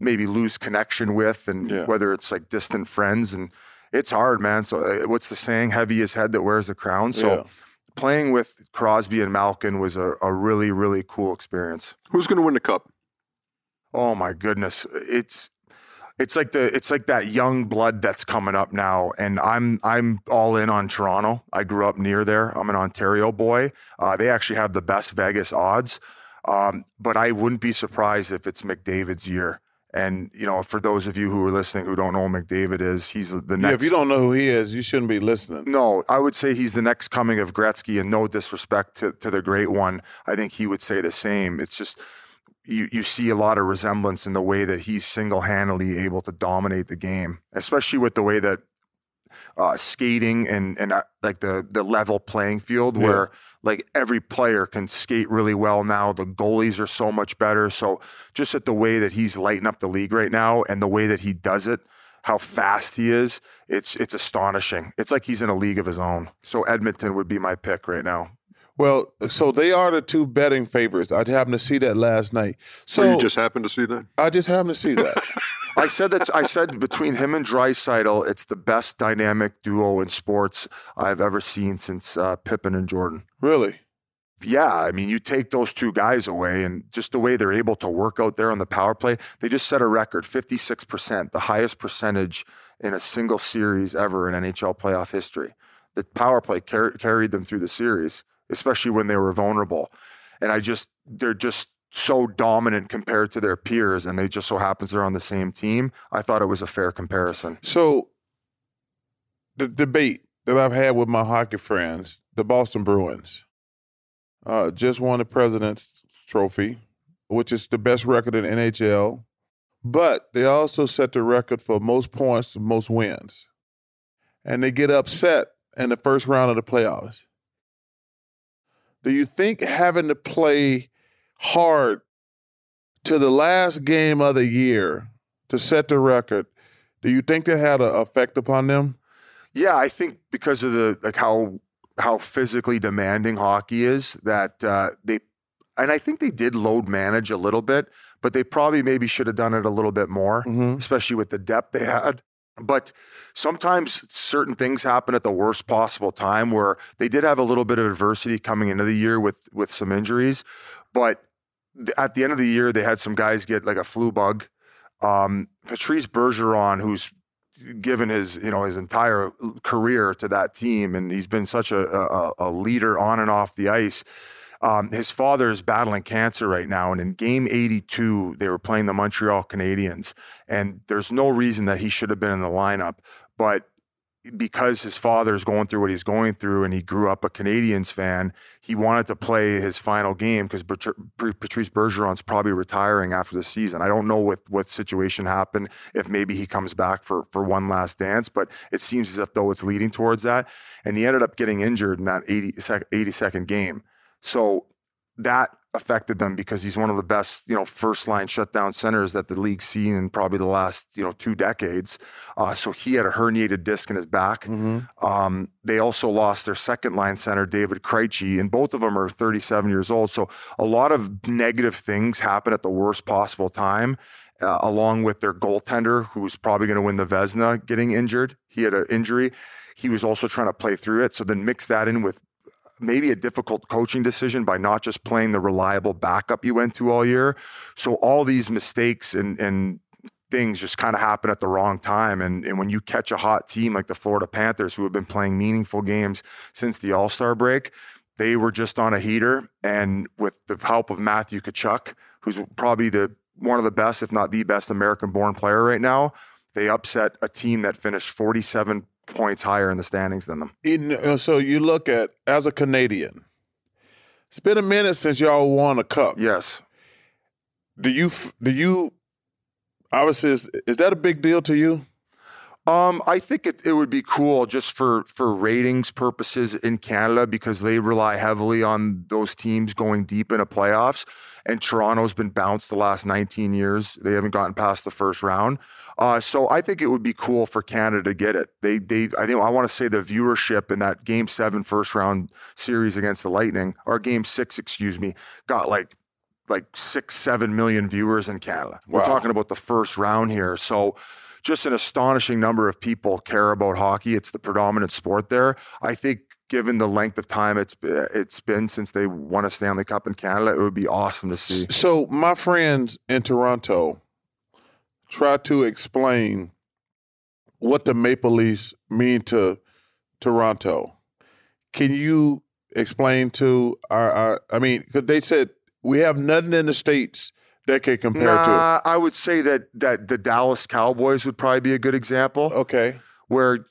maybe lose connection with and Yeah. whether it's like distant friends and it's hard, man. So uh, what's the saying? Heavy is head that wears a crown. So Yeah. playing with Crosby and Malkin was a, a really, really cool experience. Who's going to win the cup? Oh my goodness. It's it's like the it's like that young blood that's coming up now and i'm i'm all in on toronto i grew up near there i'm an ontario boy uh, they actually have the best vegas odds um, but i wouldn't be surprised if it's mcdavid's year and you know for those of you who are listening who don't know who mcdavid is he's the next Yeah, if you don't know who he is, you shouldn't be listening. no, I would say he's the next coming of Gretzky, and no disrespect to, to the great one. I think he would say the same. It's just you you see a lot of resemblance in the way that he's single handedly able to dominate the game, especially with the way that uh, skating and and uh, like the the level playing field Yeah. where like every player can skate really well now. The goalies are so much better. So just at the way that he's lighting up the league right now, and the way that he does it, how fast he is, it's it's astonishing. It's like he's in a league of his own. So Edmonton would be my pick right now. Well, so they are the two betting favorites. I happened to see that last night. So So you just happened to see that? I just happened to see that. [laughs] I said that I said between him and Draisaitl, it's the best dynamic duo in sports I've ever seen since uh, Pippen and Jordan. really? Yeah, I mean, you take those two guys away, and just the way they're able to work out there on the power play, they just set a record 56%, the highest percentage in a single series ever in NHL playoff history. The power play car- carried them through the series, especially when they were vulnerable. And I just, they're just so dominant compared to their peers, and they just so happens they're on the same team. I thought it was a fair comparison. So the debate that I've had with my hockey friends, the Boston Bruins, uh, just won the President's Trophy, which is the best record in NHL. But they also set the record for most points, most wins. And they get upset in the first round of the playoffs. Do you think having to play hard to the last game of the year to set the record, do you think that had an effect upon them? Yeah, I think because of the like how how physically demanding hockey is that uh, they and I think they did load manage a little bit, but they probably maybe should have done it a little bit more, Mm-hmm. especially with the depth they had. But sometimes certain things happen at the worst possible time where they did have a little bit of adversity coming into the year with with some injuries, but at the end of the year they had some guys get like a flu bug. Um, Patrice Bergeron, who's given his you know his entire career to that team, and he's been such a a, a leader on and off the ice. Um, his father is battling cancer right now, and in Game 82, they were playing the Montreal Canadiens, and there's no reason that he should have been in the lineup, but because his father is going through what he's going through, and he grew up a Canadiens fan, he wanted to play his final game because Patrice Bergeron's probably retiring after the season. I don't know what what situation happened if maybe he comes back for for one last dance, but it seems as if though it's leading towards that. And he ended up getting injured in that 80 sec- 82nd game. So that affected them because he's one of the best, you know, first line shutdown centers that the league's seen in probably the last, you know, two decades. Uh, so he had a herniated disc in his back. Mm-hmm. Um, they also lost their second line center, David Krejci, and both of them are 37 years old. So a lot of negative things happen at the worst possible time. Uh, along with their goaltender, who's probably going to win the Vezina, getting injured. He had an injury. He was also trying to play through it. So then mix that in with maybe a difficult coaching decision by not just playing the reliable backup you went to all year. So all these mistakes and and things just kind of happen at the wrong time. And, and when you catch a hot team like the Florida Panthers, who have been playing meaningful games since the All Star break, they were just on a heater. And with the help of Matthew Tkachuk, who's probably the one of the best, if not the best American born player right now, they upset a team that finished 47 points higher in the standings than them. In, uh, so you look at as a Canadian, it's been a minute since y'all won a cup. Yes. Do you do you obviously is, is that a big deal to you? Um, I think it, it would be cool just for for ratings purposes in Canada because they rely heavily on those teams going deep into playoffs. And Toronto's been bounced the last 19 years. They haven't gotten past the first round. Uh, so I think it would be cool for Canada to get it. They they I think I want to say the viewership in that game seven first round series against the Lightning, or game six, excuse me, got like like six, seven million viewers in Canada. We're talking about the first round here. So just an astonishing number of people care about hockey. It's the predominant sport there. I think given the length of time it's it's been since they won a Stanley Cup in Canada, it would be awesome to see. So my friends in Toronto try to explain what the Maple Leafs mean to Toronto. Can you explain to our, our I mean, because they said we have nothing in the states that can compare Nah, to. It. I would say that that the Dallas Cowboys would probably be a good example. Okay. where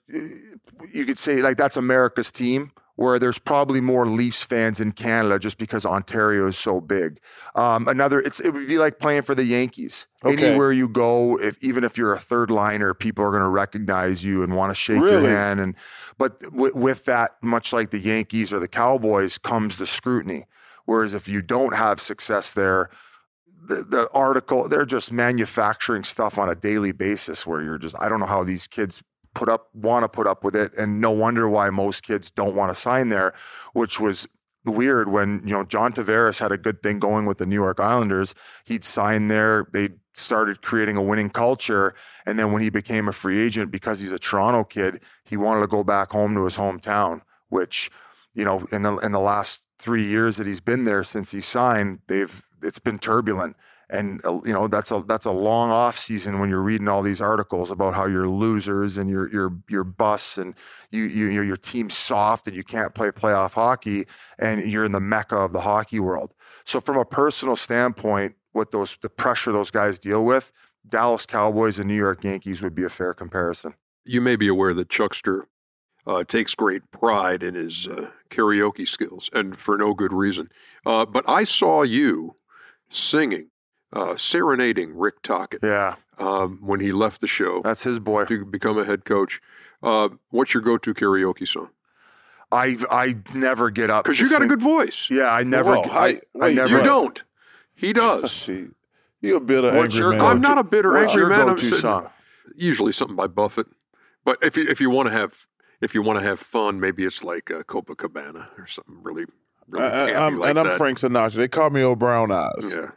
you could say like that's America's team, where there's probably more Leafs fans in Canada just because Ontario is so big. Um, another, it's it would be like playing for the Yankees. Okay. Anywhere you go, if even if you're a third liner, people are going to recognize you and want to shake Really? your hand. And but w- with that, much like the Yankees or the Cowboys, comes the scrutiny. Whereas if you don't have success there, the, the article they're just manufacturing stuff on a daily basis where you're just I don't know how these kids put up want to put up with it and no wonder why most kids don't want to sign there which was weird when you know John Tavares had a good thing going with the New York Islanders. He'd sign there they started creating a winning culture and then when he became a free agent because he's a Toronto kid he wanted to go back home to his hometown which you know in the in the last 3 years that he's been there since he signed they've it's been turbulent and uh, you know that's a that's a long off season when you're reading all these articles about how you're losers and you're you're you're bus and you you your team's soft and you can't play playoff hockey and you're in the mecca of the hockey world. So from a personal standpoint, what those the pressure those guys deal with, Dallas Cowboys and New York Yankees would be a fair comparison. You may be aware that Chuckster uh, takes great pride in his uh, karaoke skills, and for no good reason. Uh, but I saw you singing, uh, serenading Rick Tocchet Yeah, um, when he left the show that's his boy. to become a head coach. Uh, what's your go-to karaoke song? I I never get up Because you got a good voice. Yeah, I never. Well, I, I- I never. You don't. He does. [laughs] see. You're a bitter, What's angry your man. I'm not a bitter, What's angry your man. I'm go-to sitting- song? usually something by Buffett. But if you if you want to have if you want to have fun, maybe it's like uh, Copacabana or something really really I, campy am like and I'm that. Frank Sinatra. They call me old brown eyes. Yeah.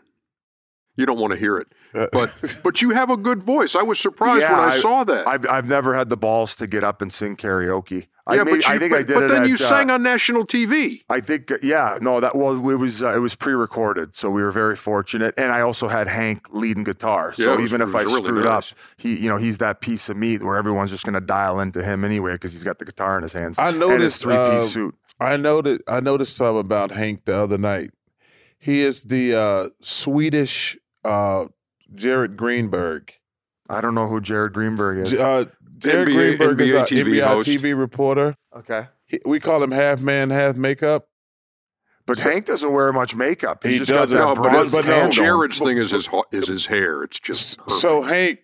You don't want to hear it, Uh, but [laughs] but you have a good voice. I was surprised when Yeah, I, saw that. I've I've never had the balls to get up and sing karaoke. I yeah, but you, I think but, I did but it then at, you uh, sang on national TV. I think yeah, no, that well, it was uh, it was pre-recorded, so we were very fortunate. And I also had Hank leading guitar, so it was- even it if I really screwed nice. up, he you know he's that piece of meat where everyone's just going to dial into him anyway because he's got the guitar in his hands. I and his noticed, three-piece uh, suit. I noted I noticed something about Hank the other night. He is the uh, Swedish uh, Jared Greenberg. I don't know who Jared Greenberg is. J- Uh, Jared NBA Greenberg is NBA a TV NBA host. TV reporter. okay, He, we call him half man, half makeup. but Hank doesn't wear much makeup. He's He just got doesn't. that No, but, bronze bronze it's- but no, tan. Jared's thing is his is his hair. It's just perfect. So Hank,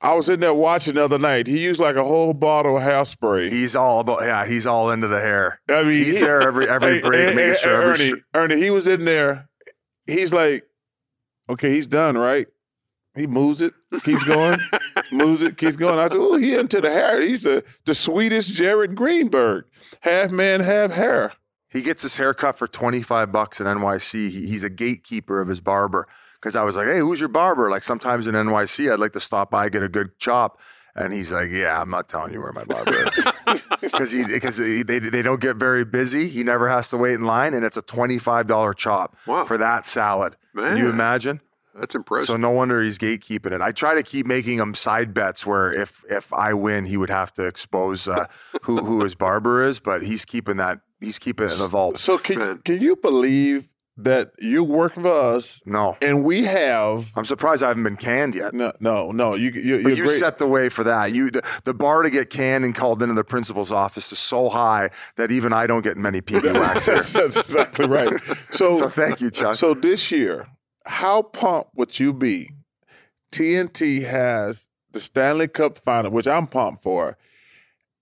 I was in there watching the other night. He used like a whole bottle of hairspray. He's all about yeah. He's all into the hair. I mean, He's he- there every every break, making sure every Ernie, sh- Ernie, he was in there. He's like, okay, he's done, right? He moves it, keeps going, [laughs] moves it, keeps going. I said, oh, he into the hair. He's a, the sweetest Jared Greenberg, half man, half hair. He gets his hair cut for 25 bucks in NYC. He, he's a gatekeeper of his barber. Because I was like, hey, who's your barber? Like sometimes in NYC, I'd like to stop by, get a good chop. And he's like, yeah, I'm not telling you where my barber is. [laughs] Because because they, they don't get very busy. He never has to wait in line. And it's a $25 chop Wow. for that salad. Man. Can you imagine? That's impressive. So no wonder he's gatekeeping it. I try to keep making him side bets where if if I win, he would have to expose uh, who who his barber is. But he's keeping that. He's keeping it in the vault. So can, Man. can you believe that you work for us No, and we have I'm surprised I haven't been canned yet. no no no you you But you're great. set the way for that. You the, the bar to get canned and called into the principal's office is so high that even I don't get many PB [laughs] wax here. That's exactly right. [laughs] So, So thank you, Chuck. So this year, how pumped would you be? TNT has the Stanley Cup final, which I'm pumped for.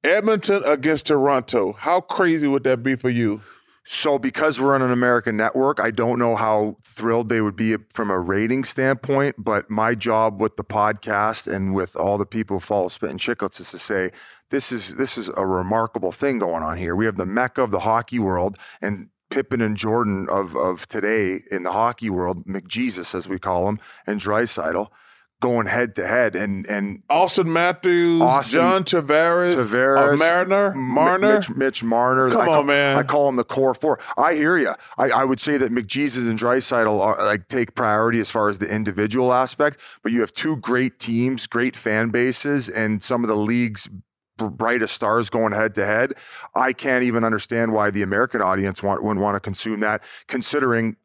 Edmonton against Toronto. How crazy would that be for you? So, because we're on an American network, I don't know how thrilled they would be from a rating standpoint. But my job with the podcast and with all the people who follow Spittin' Chiclets is to say this is this is a remarkable thing going on here. We have the mecca of the hockey world, and Pippen and Jordan of of today in the hockey world, McJesus as we call him, and Draisaitl, going head to head, and and Austin Matthews, Austin John Tavares, Tavares, uh, Marner, Marner. Mitch, Mitch Marner. Come I call, on, man. I call them the core four. I hear you. I, I would say that McJesus and Draisaitl are like take priority as far as the individual aspect, but you have two great teams, great fan bases, and some of the league's br- brightest stars going head to head. I can't even understand why the American audience want, wouldn't want to consume that, considering.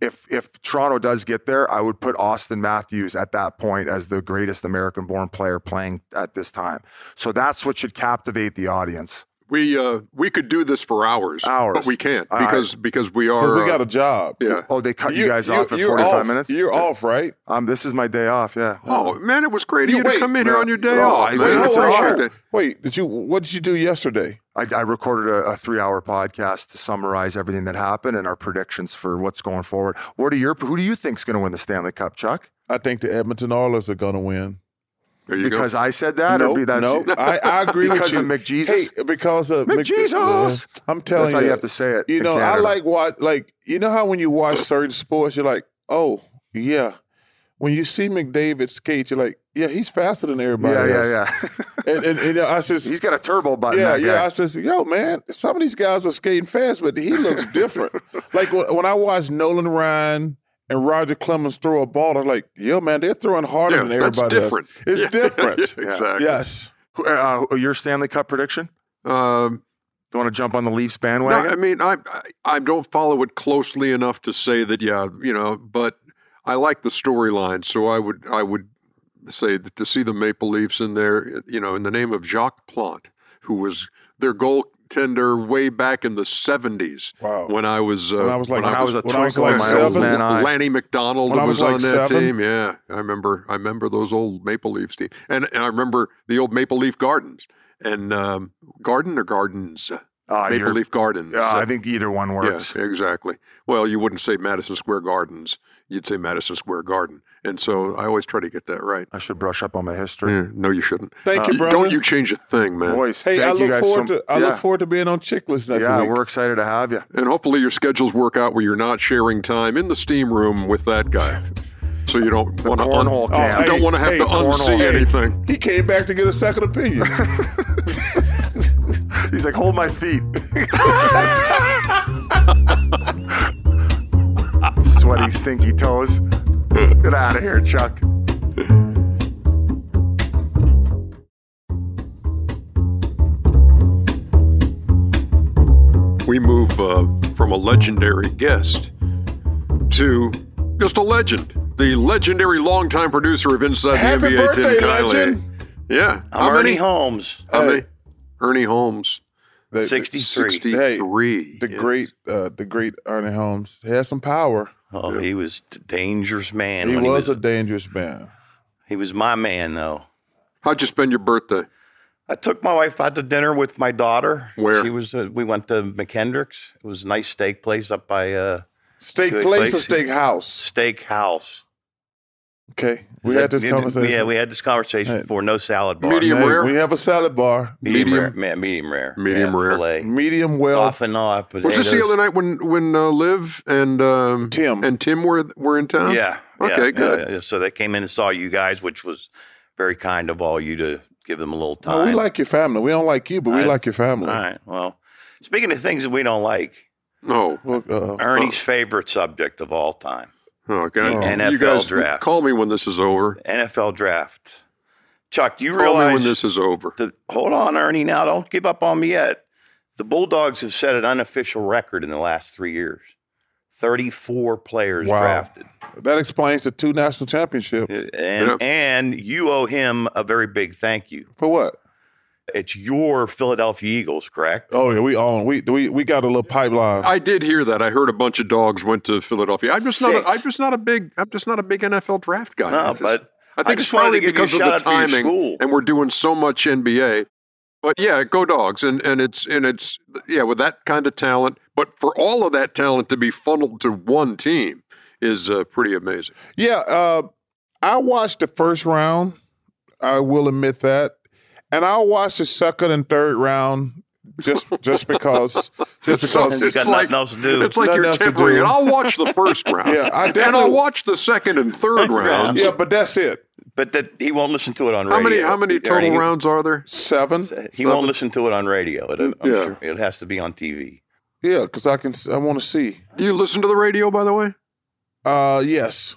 If if Toronto does get there, I would put Austin Matthews at that point as the greatest American-born player playing at this time. So that's what should captivate the audience. We uh, we could do this for hours, Hours. but we can't All right. because because we 'Cause are. we got a job. yeah. Oh, they cut you, guys off at 45 minutes? You're off, right? Um, this is my day off, yeah. Oh man, it was great of You- you to come in here on your day no, off. I- man. wait, I it's all appreciate Wait, did you? What did you do yesterday? I, I recorded a, a three-hour podcast to summarize everything that happened and our predictions for what's going forward. What are your? Who do you think's going to win the Stanley Cup, Chuck? I think the Edmonton Oilers are going to win. You Because go. I said that, no, or be that no, I, I agree because with you. Because of McJesus. Hey, because of Mc- McJesus! uh, I'm telling That's how you, you have to say it. You know, I like what like you know how when you watch certain sports, you're like, oh yeah. When you see McDavid skate, you're like, yeah, he's faster than everybody. Yeah, else. yeah, yeah. And, and, and, you know, I [laughs] says, He's got a turbo button. yeah, yeah. I says, yo, man, some of these guys are skating fast, but he looks different. [laughs] like when, when I watch Nolan Ryan and Roger Clemens throw a ball, I'm like, yo, man, they're throwing harder yeah, than everybody that's different. else. It's Yeah. different. [laughs] exactly. Yes. Uh, your Stanley Cup prediction? Um, Do you want to jump on the Leafs no, bandwagon? I mean, I, I I don't follow it closely enough to say that. Yeah, you know, but I like the storyline, so I would I would say that to see the Maple Leafs in there, you know, in the name of Jacques Plante, who was their goaltender way back in the '70s. Wow. When I was uh, When I was like- When I was a when I was twinkle in like my old seven, man eye. Lanny McDonald When was, was like on that seven. team. Yeah, I remember. I remember those old Maple Leafs team, and, and I remember the old Maple Leaf Gardens and um, Garden or Gardens, Ah, Maple Leaf Gardens. Yeah, I think either one works. Yeah, exactly. Well, you wouldn't say Madison Square Gardens; you'd say Madison Square Garden, and so I always try to get that right. I should brush up on my history. Yeah, no, you shouldn't. Thank you, You- brother. Don't you change a thing, man. Boys, Hey, thank I you look guys forward so, to I yeah. look forward to being on Chiclets next Yeah, week. we're excited to have you. And hopefully your schedules work out where you're not sharing time in the steam room with that guy, so you don't want to cornhole Oh, cam. you don't want to have hey, to cornhole. unsee Hey. anything. He came back to get a second opinion. [laughs] He's like, hold my feet. [laughs] [laughs] Sweaty, stinky toes. [laughs] Get out of here, Chuck. we move uh, from a legendary guest to just a legend. The legendary longtime producer of Inside Happy the NBA, birthday, Tim Kiely. legend. Yeah. I'm How Ernie many? Holmes, How Hey. many? Ernie Holmes, The- the- 63. 63. The Yes. great, uh, the great Ernie Holmes. He had some power. Oh, he was a dangerous man. he was, he a dangerous man. he was my man, though. How'd you spend your birthday? I took my wife out to dinner with my daughter. Where? She was. Uh, we went to McKendrick's. It was a nice steak place up by uh, Steak Good place or steak house? Steak House. Okay, we Is had this conversation. Yeah, we had this conversation Hey. before. No salad bar. Medium Hey, rare? We have a salad bar, medium, medium- rare. Ma- medium rare. Medium yeah, rare. Filet. medium well. Off and off. Was this the other night when when uh, Liv and um, Tim. and Tim were were in town? Yeah. Okay, yeah, good. yeah. So they came in and saw you guys, which was very kind of all you to give them a little time. No, we like your family. We don't like you, but we I- like your family. All right. Well, speaking of things that we don't like, Oh, Well, uh, Ernie's favorite subject of all time, oh, okay. Oh. you NFL guys draft. call me when this is over. NFL draft. Chuck, do you Call me realize when this is over. the hold on, Ernie, now don't give up on me yet. The Bulldogs have set an unofficial record in the last three years. 34 players Wow. drafted. that explains the two national championships. And Yeah. and you owe him a very big thank you. For what? It's your Philadelphia Eagles, correct? Oh yeah, we own. We we we got a little pipeline. I did hear that. I heard a bunch of dogs went to Philadelphia. I'm just not. Six. A, I'm just not a big. I'm just not a big NFL draft guy. No, just- but I I think it's just wanted probably to give you a because of the out for your timing, and we're doing so much NBA. But yeah, go dogs, and and it's and it's yeah with that kind of talent. But for all of that talent to be funneled to one team is uh, pretty amazing. Yeah, uh, I watched the first round. I will admit that, and I'll watch the second and third round just just because [laughs] just because. you it's like- nothing else to do. It's like Nothing you're else to tempering it. I'll watch the first [laughs] round. Yeah, I and I'll watch the second and third rounds. yeah, but that's it. but that he won't listen to it on radio. How many how many total he- rounds are there? Seven. He won't listen to it on radio. It, I'm Yeah. sure it has to be on TV. Yeah, because I can. I want to see. Do you listen to the radio, by the way? Uh, yes.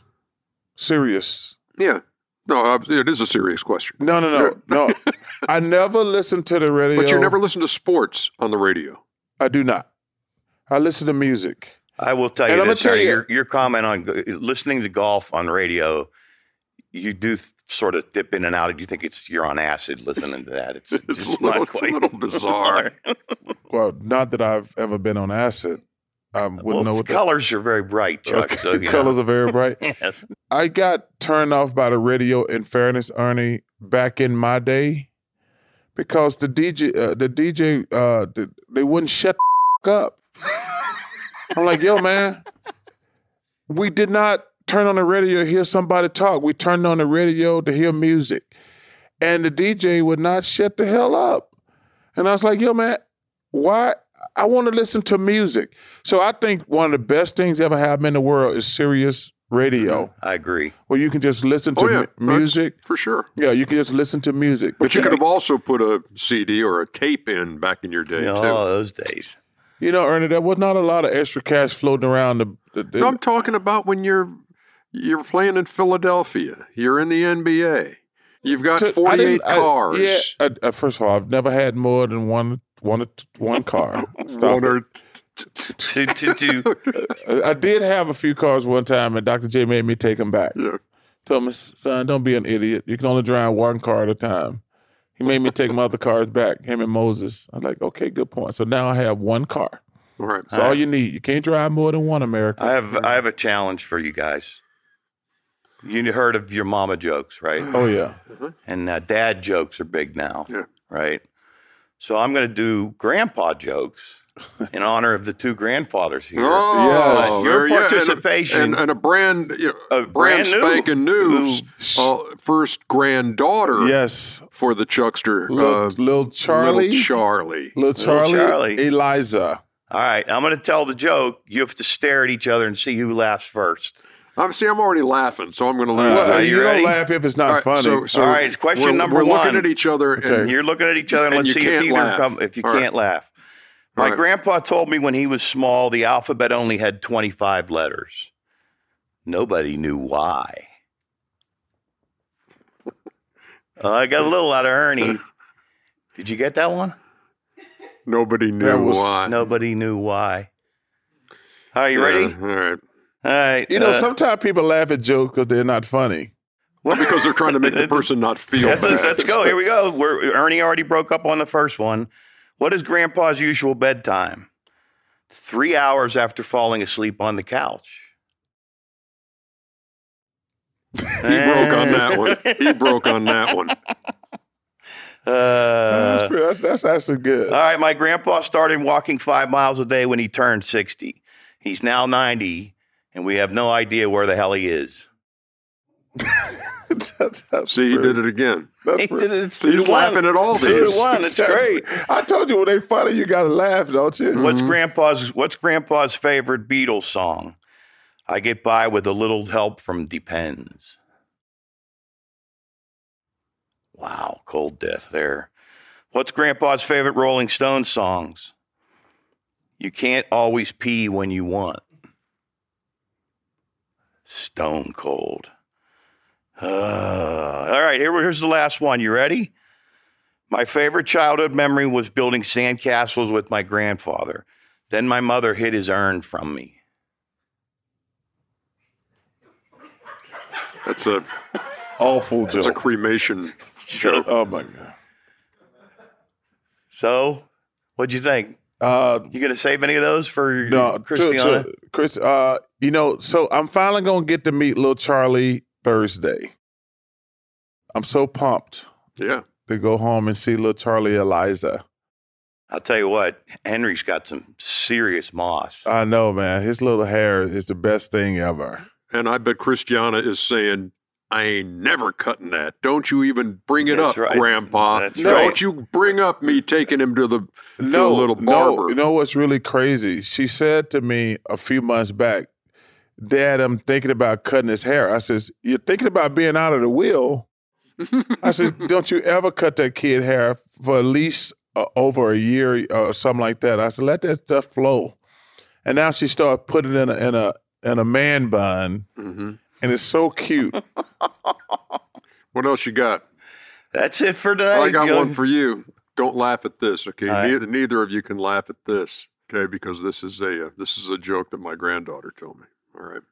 Serious. Yeah. No, uh, it is a serious question. No, no, no, no. [laughs] I never listen to the radio. But you never listen to sports on the radio. I do not. I listen to music. I will tell And you I'm this. tell you- your, your comment on listening to golf on radio, you do sort of dip in and out. Do you think it's you're on acid listening to that. It's, [laughs] It's just a little- not it's a little bizarre. [laughs] Well, not that I've ever been on acid. I wouldn't well, know the what the colors are very bright, Chuck. Okay, So, [laughs] the colors know. are very bright. [laughs] Yes. I got turned off by the radio. In fairness, Ernie, back in my day, because the DJ, uh, the DJ, uh, the, they wouldn't shut the [laughs] up. I'm like, yo, man, we did not turn on the radio to hear somebody talk. We turned on the radio to hear music, and the DJ would not shut the hell up. And I was like, yo, man, why? I want to listen to music. So I think one of the best things ever happened in the world is Sirius radio I agree. where you can just listen to oh yeah, mu- music. That's for sure. Yeah, you can just listen to music. But you could have also put a CD or a tape in back in your day You know, too. all those days. you know, Ernie, there was not a lot of extra cash floating around. The, the, the- No, I'm talking about when you're you're playing in Philadelphia. You're in the NBA. You've got to- 48 didn't- I- cars. yeah. I, uh, first of all, I've never had more than one one one car. [laughs] Stop One I I did have a few cars one time, and Dr. J made me take them back. Yeah. Told me, son, don't be an idiot. You can only drive one car at a time. He made me take my other cars back, him and Moses. I'm like, okay, good point. So now I have one car. All right. That's all you need. You can't drive more than one, America. I have I have a challenge for you guys. You heard of your mama jokes, right? oh, yeah. And uh, dad jokes are big now, Yeah. right? So I'm going to do grandpa jokes in [laughs] honor of the two grandfathers here. Oh, Yes. Your there you- and a- participation- and, and a brand, you know, A brand, brand new- spanking news, uh, first granddaughter Yes. for the Chuckster, Little, uh, little Charlie. little Charlie. Little Charlie, Charlie. Eliza. All right, I'm going to tell the joke. You have to stare at each other and see who laughs first. I'm see, I'm already laughing, so I'm going to lose. Well, Well, are this. you you don't laugh if it's not All right, funny. so- so All right, question we're, number we're looking at each other, and Okay. You're looking at each other, and, And let's you see if can't either laugh. come if you All right. can't laugh. My All right. grandpa told me when he was small, the alphabet only had 25 letters. Nobody knew why. [laughs] Uh, I got a little out of Ernie. Did you get that one? nobody knew was- why. Nobody knew why. Are you Yeah, ready? All right. All right. you know, uh, sometimes people laugh at jokes because they're not funny. Well, because they're trying to make the [laughs] person not feel Let's, bad. let's go. Here we go. We're, Ernie already broke up on the first one. What is Grandpa's usual bedtime? Three hours after falling asleep on the couch. He broke on that one. He [laughs] broke on that one. Uh, that's, pretty- that's, that's actually good. all right, my grandpa started walking five miles a day when he turned 60. He's now 90, and we have no idea where the hell he is. [laughs] That's- that's See, he did it again. that's He did it. So he's two to one. laughing at all Two to one. It's great. I told you when they funny, you gotta laugh, don't you? What's Mm-hmm. grandpa's What's grandpa's favorite Beatles song? I get by with a little help from Depends. Wow, cold death there. What's grandpa's favorite Rolling Stones songs? You can't always pee when you want. Stone cold. Uh, all right, here, here's the last one. You ready? My favorite childhood memory was building sandcastles with my grandfather. Then my mother hid his urn from me. That's a Awful joke. that's a cremation joke. oh my god. So, what'd you think? Uh, You gonna save any of those for no, to, Christiana? to, Chris. Uh, you know, so I'm finally gonna get to meet little Charlie Thursday. I'm so pumped Yeah. to go home and see little Charlie Eliza. I'll tell you what, Henry's got some serious moss. I know, man. His little hair is the best thing ever. And I bet Christiana is saying, I ain't never cutting that. Don't you even bring it That's up, right. Grandpa. That's Don't right. you bring up me taking him to the, to the No, little no. barber. You know what's really crazy? She said to me a few months back Dad, I'm thinking about cutting his hair. I says, You're thinking about being out of the wheel? I said, [laughs] Don't you ever cut that kid hair for at least uh, over a year or something like that? I said, Let that stuff flow. And now she started putting it in a in a in a man bun, hmm and it's so cute. [laughs] What else you got? That's it for tonight. I got young- one for you. Don't laugh at this, okay? Right. Neither, neither of you can laugh at this, okay? Because this is a uh, this is a joke that my granddaughter told me. All right.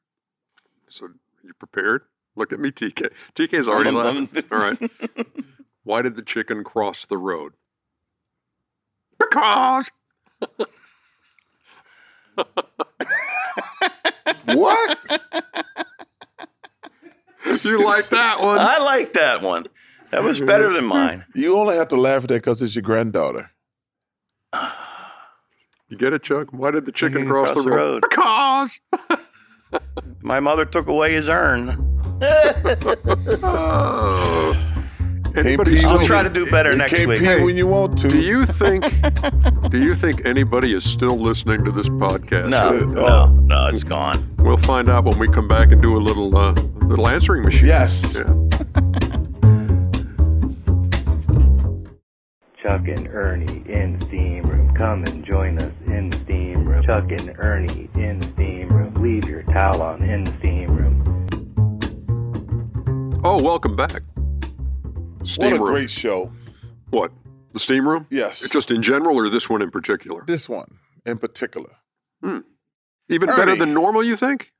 So you prepared? Look at me, TK. TK's already laughing. All right. [laughs] Why did the chicken cross the road? Because [laughs] what? [laughs] you like that one. I like that one. That was better than mine. You only have to laugh at that because it's your granddaughter. [sighs] You get it, Chuck? Why did the chicken Chicken cross, cross the the road? road. [laughs] Because. My mother took away his urn. Oh. [laughs] [sighs] Anybody pee still- I'll try to do better you next can't week. pee Hey, when you want to. Do you think? do you think anybody is still listening to this podcast? No, Uh, no, no, it's gone. We'll find out when we come back and do a little uh, little answering machine. Yes. Yeah. [laughs] Chuck and Ernie in steam room. Come and join us in steam room. Chuck and Ernie in steam room. Leave your towel on in the steam room. Oh, welcome back. Steam What a room. great show. What? The steam room? Yes. Just in general, or this one in particular? This one in particular. Even better than normal, you think?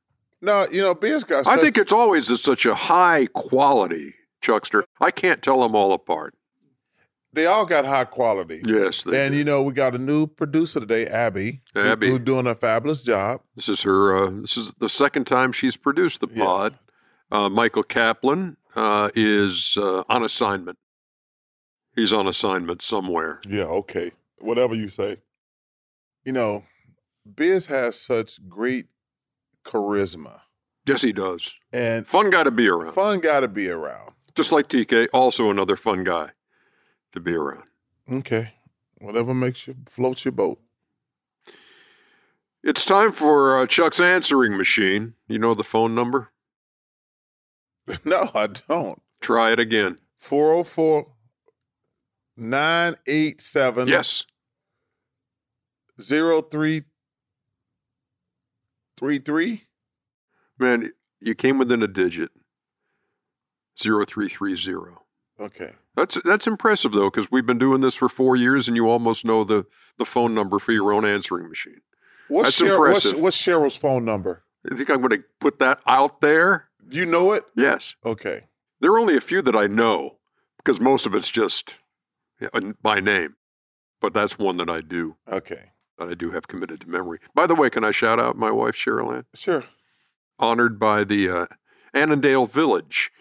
No, you know, Beer's got I think it's always at such a high quality, Chuckster. I can't tell them all apart. they all got high quality. Yes, And do. you know, we got a new producer today, Abby. Abby. Who's doing a fabulous job. This is her. Uh, this is the second time she's produced the Yeah. pod. Uh, Michael Kaplan uh, is uh, on assignment. He's on assignment somewhere. Yeah, okay. Whatever you say. You know, Biz has such great charisma Yes, he does. and Fun guy to be around. fun guy to be around. Just like TK, also another fun guy to be around. Okay. Whatever makes you float your boat. It's time for uh, Chuck's answering machine. You know the phone number? [laughs] no, I don't. Try it again. 404 987 Yes. 0333. Man, you came within a digit. 0330. Okay. That's that's impressive though, because we've been doing this for four years, and you almost know the the phone number for your own answering machine. What's, That's Cheryl, what's, what's Cheryl's phone number? I think I'm going to put that out there. You know it? Yes, Okay. there are only a few that I know because most of it's just by name, but that's one that I do Okay. that I do have committed to memory. By the way, can I shout out my wife Cheryl Ann? Sure. honored by the uh, Annandale Village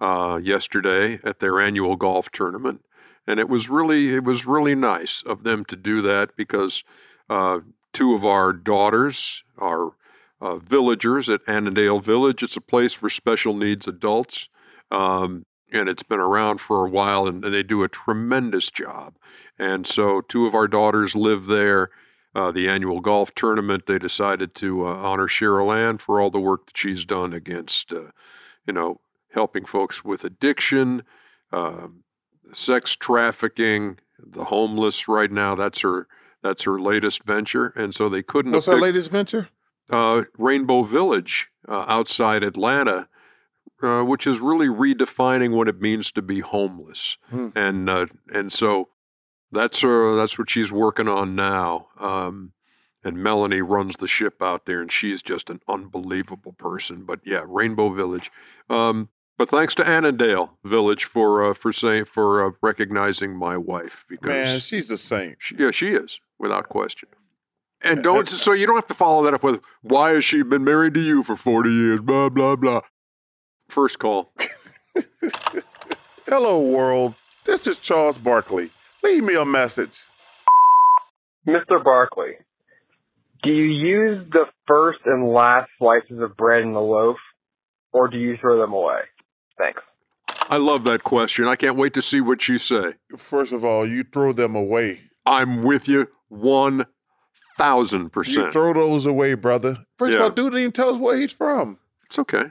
uh, yesterday at their annual golf tournament, and it was really it was really nice of them to do that because uh, two of our daughters are uh, villagers at Annandale Village. It's a place for special needs adults. Um, and it's been around for a while, and, and they do a tremendous job. And so, two of our daughters live there uh, the annual golf tournament, they decided to uh, honor Cheryl Ann for all the work that she's done against, uh, you know, helping folks with addiction, um sex trafficking, the homeless. Right now, that's her that's her latest venture, and so they couldn't. What's our latest venture? Uh, Rainbow Village uh, outside Atlanta, uh, which is really redefining what it means to be homeless, Hmm. and uh, and so that's uh, that's what she's working on now. Um, and Melanie runs the ship out there, and she's just an unbelievable person. But yeah, Rainbow Village. Um, but thanks to Annandale Village for uh, for saying for uh, recognizing my wife because Man, she's a saint. she, yeah, she is without question. And uh, don't uh, so you don't have to follow that up with why has she been married to you for forty years? Blah blah blah. First call. [laughs] Hello, world. This is Charles Barkley. Leave me a message. Mr. Barkley, do you use the first and last slices of bread in the loaf, or do you throw them away? Thanks. I love that question. I can't wait to see what you say. First of all, you throw them away. I'm with you one thousand You percent. throw those away, brother. First of all, dude didn't even tell us where he's from. It's okay.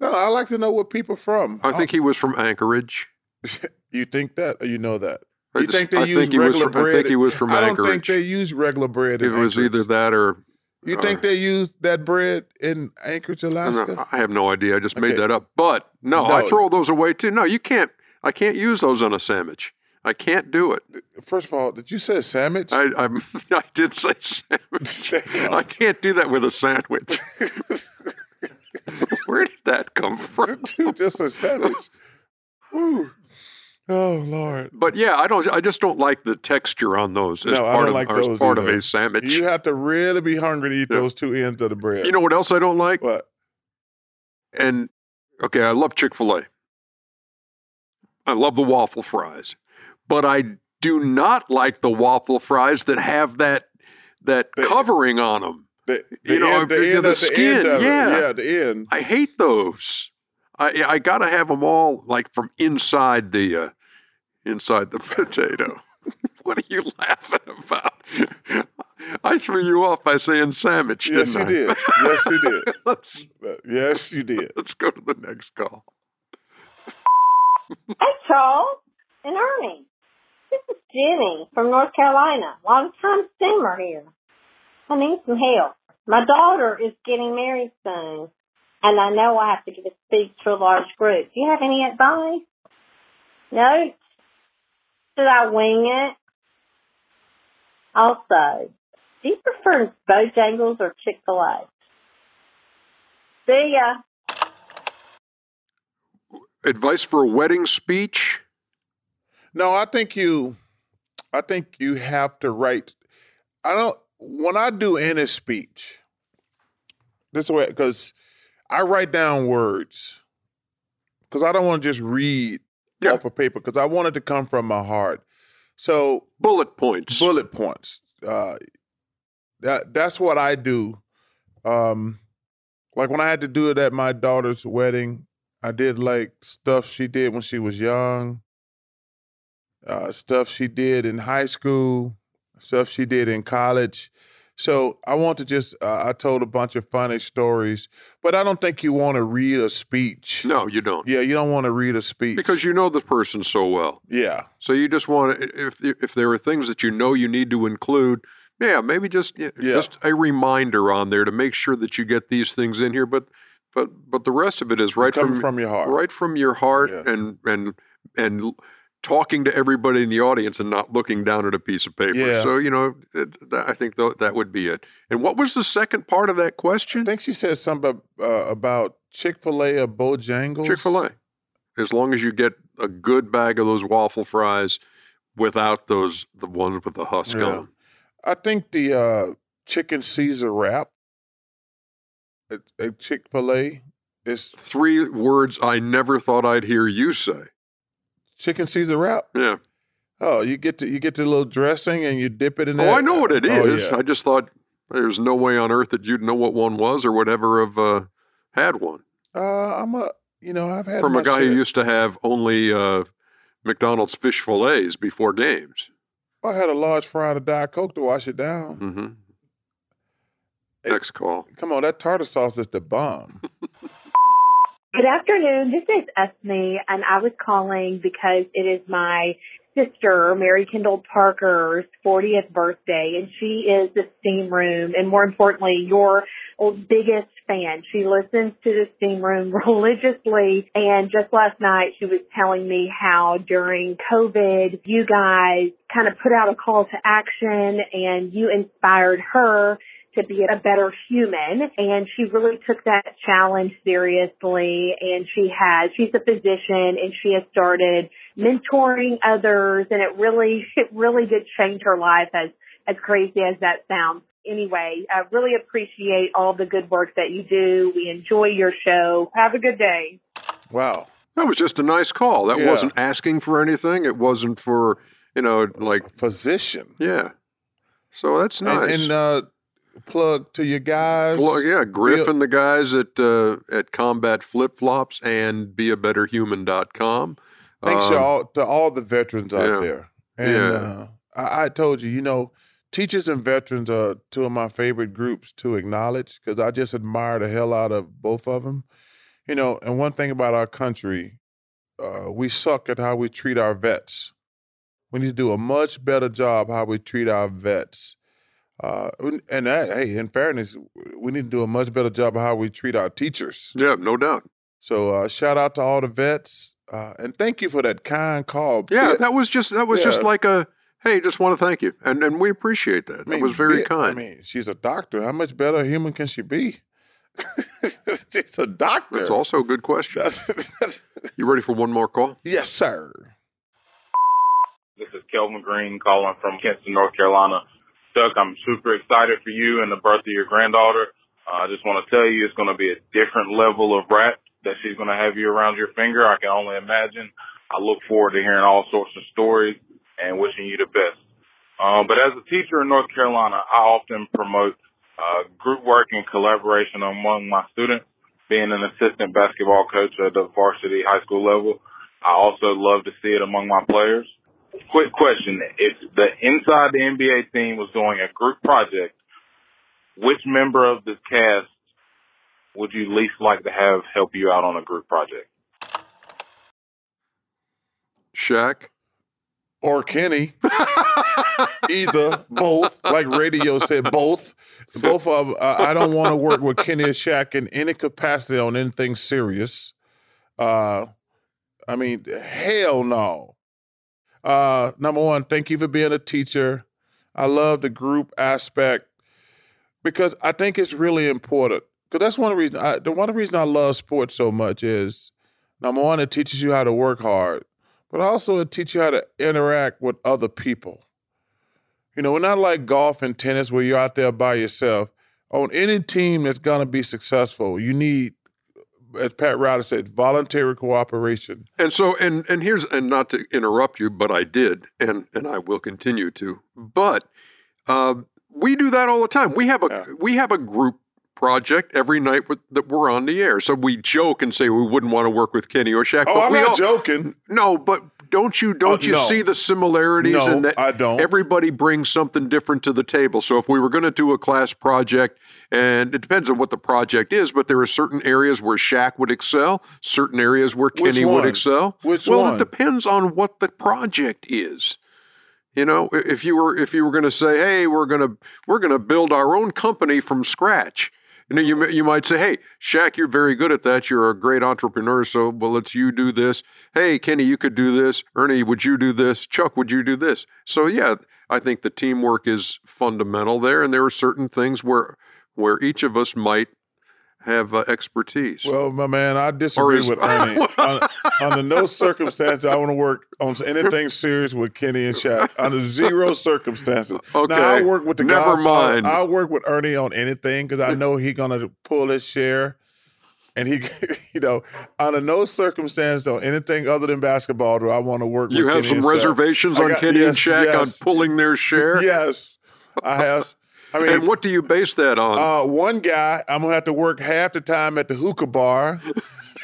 No, I like to know where people from. I think he was from Anchorage. [laughs] you think that, or you know that. I You just- think they I use think regular from- I think he was from I don't think Anchorage. they use regular bread. It was Anchorage. either that or You uh, think they use that bread in Anchorage, No, Alaska? I have no idea. I just made that up. But no, I throw those away too. No, you can't. I can't use those on a sandwich. I can't do it. First of all, did you say sandwich? I I'm, [laughs] I did say sandwich. [laughs] I can't do that with a sandwich. [laughs] Where did that come from? Just a sandwich. Whew. Oh Lord. But yeah, I don't. I just don't like the texture on those as No, part of like as part of a sandwich. You have to really be hungry to eat Yeah. those two ends of the bread. You know what else I don't like? what? And okay, I love Chick Fil A. I love the waffle fries, but I do not like the waffle fries that have that that The- covering on them. The, You know, end, the, the- end the of skin, end of it. yeah. yeah, the end. I hate those. I I gotta have them all like from inside the uh, inside the [laughs] potato. what are you laughing about? I threw you off by saying sandwich. Yes, you didn't I? did. Yes, you did. [laughs] let's Yes, you did. let's go to the next call. Hey, Charles and Ernie. This is Jenny from North Carolina. Long time steamer here. I need some help. My daughter is getting married soon, and I know I have to give a speech to a large group. Do you have any advice? No? Should I wing it? Also, do you prefer Bojangles or Chick-fil-A? See ya. Advice for a wedding speech? No, I think you I think you have to write I don't when I do any speech, this way because I write down words. Because I don't want to just read Yeah. off of paper because I want it to come from my heart. So Bullet points. bullet points. Uh, that that's what I do. Um, like when I had to do it at my daughter's wedding, I did like stuff she did when she was young, uh, stuff she did in high school, stuff she did in college. So I want to just uh, I told a bunch of funny stories, but I don't think you want to read a speech. No, you don't. Yeah, you don't want to read a speech Because you know the person so well. yeah. So you just want to, if if there are things that you know you need to include, yeah, maybe just yeah, just a reminder on there to make sure that you get these things in here. But but but the rest of it is right from, from your heart. right from your heart, Yeah. and and and talking to everybody in the audience and not looking down at a piece of paper. Yeah. So you know, it, that, I think tho- that would be it. And what was the second part of that question? I think she said something uh, about Chick Fil A or Bojangles. Chick Fil A. As long as you get a good bag of those waffle fries without those the ones with the husk Yeah. on. I think the uh, chicken Caesar wrap at, at Chick Fil A is Three words I never thought I'd hear you say. Chicken Caesar wrap. Yeah. Oh, you get to you get the little dressing and you dip it in Oh, there. I know what it is. Oh, yeah. I just thought there's no way on earth that you'd know what one was or would ever have uh, had one Uh, I'm a you know I've had from a guy share. who used to have only uh, McDonald's fish fillets before games. I had a large fry and a diet coke to wash it down. Mm-hmm. It- Next call. Come on, that tartar sauce is the bomb. [laughs] Good afternoon. This is Esme, and I was calling because it is my sister, Mary Kendall Parker's 40th birthday, and she is the Steam Room, and more importantly, your biggest fan. She listens to the Steam Room [laughs] religiously, and just last night she was telling me how during COVID, you guys kind of put out a call to action, and you inspired her to be a better human. And she really took that challenge seriously. And she has, she's a physician and she has started mentoring others. And it really, [laughs] it really did change her life as, as crazy as that sounds. Anyway, I really appreciate all the good work that you do. We enjoy your show. Have a good day. Wow. That was just a nice call. That Yeah. wasn't asking for anything. It wasn't for, you know, like, Physician. yeah. So that's nice. And, and uh, plug to your guys. Well, yeah, Griff and the guys at uh, at Combat Flip Flops and BeABetterHuman.com. Thanks Um, y'all to all the veterans out yeah. there. And Yeah. uh, I, I told you, you know, teachers and veterans are two of my favorite groups to acknowledge because I just admire the hell out of both of them. You know, and one thing about our country, uh, we suck at how we treat our vets. We need to do a much better job how we treat our vets. Uh, and that, hey, in fairness, we need to do a much better job of how we treat our teachers. Yeah, no doubt. So uh, shout out to all the vets, uh, and thank you for that kind call. Yeah, Be- that was just that was just like a hey, just want to thank you, and and we appreciate that. I mean, that was very be- kind. I mean, she's a doctor. How much better a human can she be? [laughs] she's a doctor. That's also a good question. That's, that's, You ready for one more call? yes, sir. This is Kelvin Green calling from Kinston, North Carolina. Chuck, I'm super excited for you and the birth of your granddaughter. Uh, I just want to tell you it's going to be a different level of wrap that she's going to have you around your finger. I can only imagine. I look forward to hearing all sorts of stories and wishing you the best. Um, but as a teacher in North Carolina, I often promote uh, group work and collaboration among my students. Being an assistant basketball coach at the varsity high school level, I also love to see it among my players. Quick question. If the inside the NBA team was doing a group project, which member of the cast would you least like to have help you out on a group project? Shaq. Or Kenny. [laughs] Either, both. Like radio said, both. Both of Uh, I don't want to work with Kenny or Shaq in any capacity on anything serious. Uh, I mean, hell no. Uh, number one, thank you for being a teacher. I love the group aspect because I think it's really important. Because that's one of the reasons. I, the one of the reason I love sports so much is number one, it teaches you how to work hard, but also it teaches you how to interact with other people. You know, we're not like golf and tennis where you're out there by yourself. On any team that's gonna be successful, you need, as Pat Ryder said, voluntary cooperation. And so, and and here's, and not to interrupt you, but I did, and and I will continue to. But um, we do that all the time. We have a Yeah. we have a group project every night with, that we're on the air. So we joke and say we wouldn't want to work with Kenny or Shaq. Oh, but I'm we not all, joking. No, but don't you don't Uh, you no. see the similarities No, in that I don't. everybody brings something different to the table. So if we were going to do a class project, and it depends on what the project is, but there are certain areas where Shaq would excel, certain areas where Kenny would excel. Which well, one? it depends on what the project is. You know, if you were if you were going to say, "Hey, we're going to we're going to build our own company from scratch," you know, you you might say, "Hey, Shaq, you're very good at that. You're a great entrepreneur. So, well, let's you do this. Hey, Kenny, you could do this. Ernie, would you do this? Chuck, would you do this?" So, yeah, I think the teamwork is fundamental there, and there are certain things where where each of us might have uh, expertise. Well, my man, I disagree is- with Ernie. [laughs] Un- under no circumstance do I want to work on anything serious with Kenny and Shaq. Under zero [laughs] circumstances. Okay. Now I work with the Never Godfather. mind. I work with Ernie on anything because I know he's gonna pull his share. And he, [laughs] you know, under no circumstance on anything other than basketball do I want to work. With Ernie? You with have Kenny some and Shaq. reservations I on got- Kenny and yes, Shaq yes. on pulling their share. Yes, I have. I mean, and what do you base that on? uh, one guy, I'm gonna have to work half the time at the hookah bar,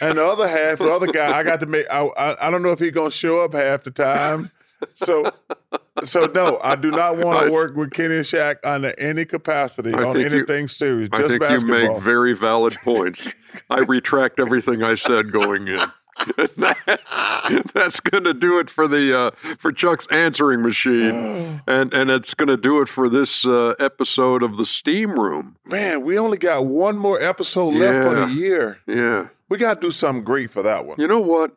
and the other half, the other guy, I got to make. I, I, I don't know if he's gonna show up half the time. So, so no, I do not want to work with Kenny and Shaq under any capacity I on think you- anything serious. I Just think basketball. you make very valid points. I retract everything I said going in. [laughs] that's that's going to do it for the uh, for Chuck's answering machine, [sighs] and and it's going to do it for this uh, episode of the Steam Room. Man, we only got one more episode left for the year. Yeah, We got to do something great for that one. you know what?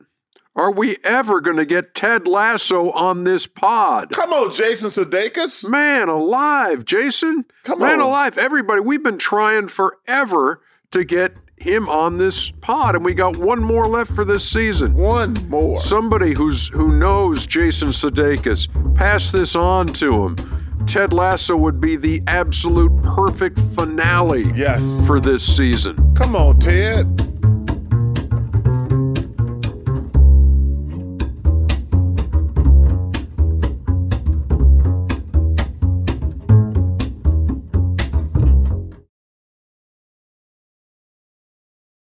Are we ever going to get Ted Lasso on this pod? Come on, Jason Sudeikis. Man alive, Jason. Come on. Man on. alive, everybody. We've been trying forever to get him on this pod, and we got one more left for this season. One more. Somebody who's who knows Jason Sudeikis, pass this on to him. Ted Lasso would be the absolute perfect finale Yes. for this season. Come on, Ted.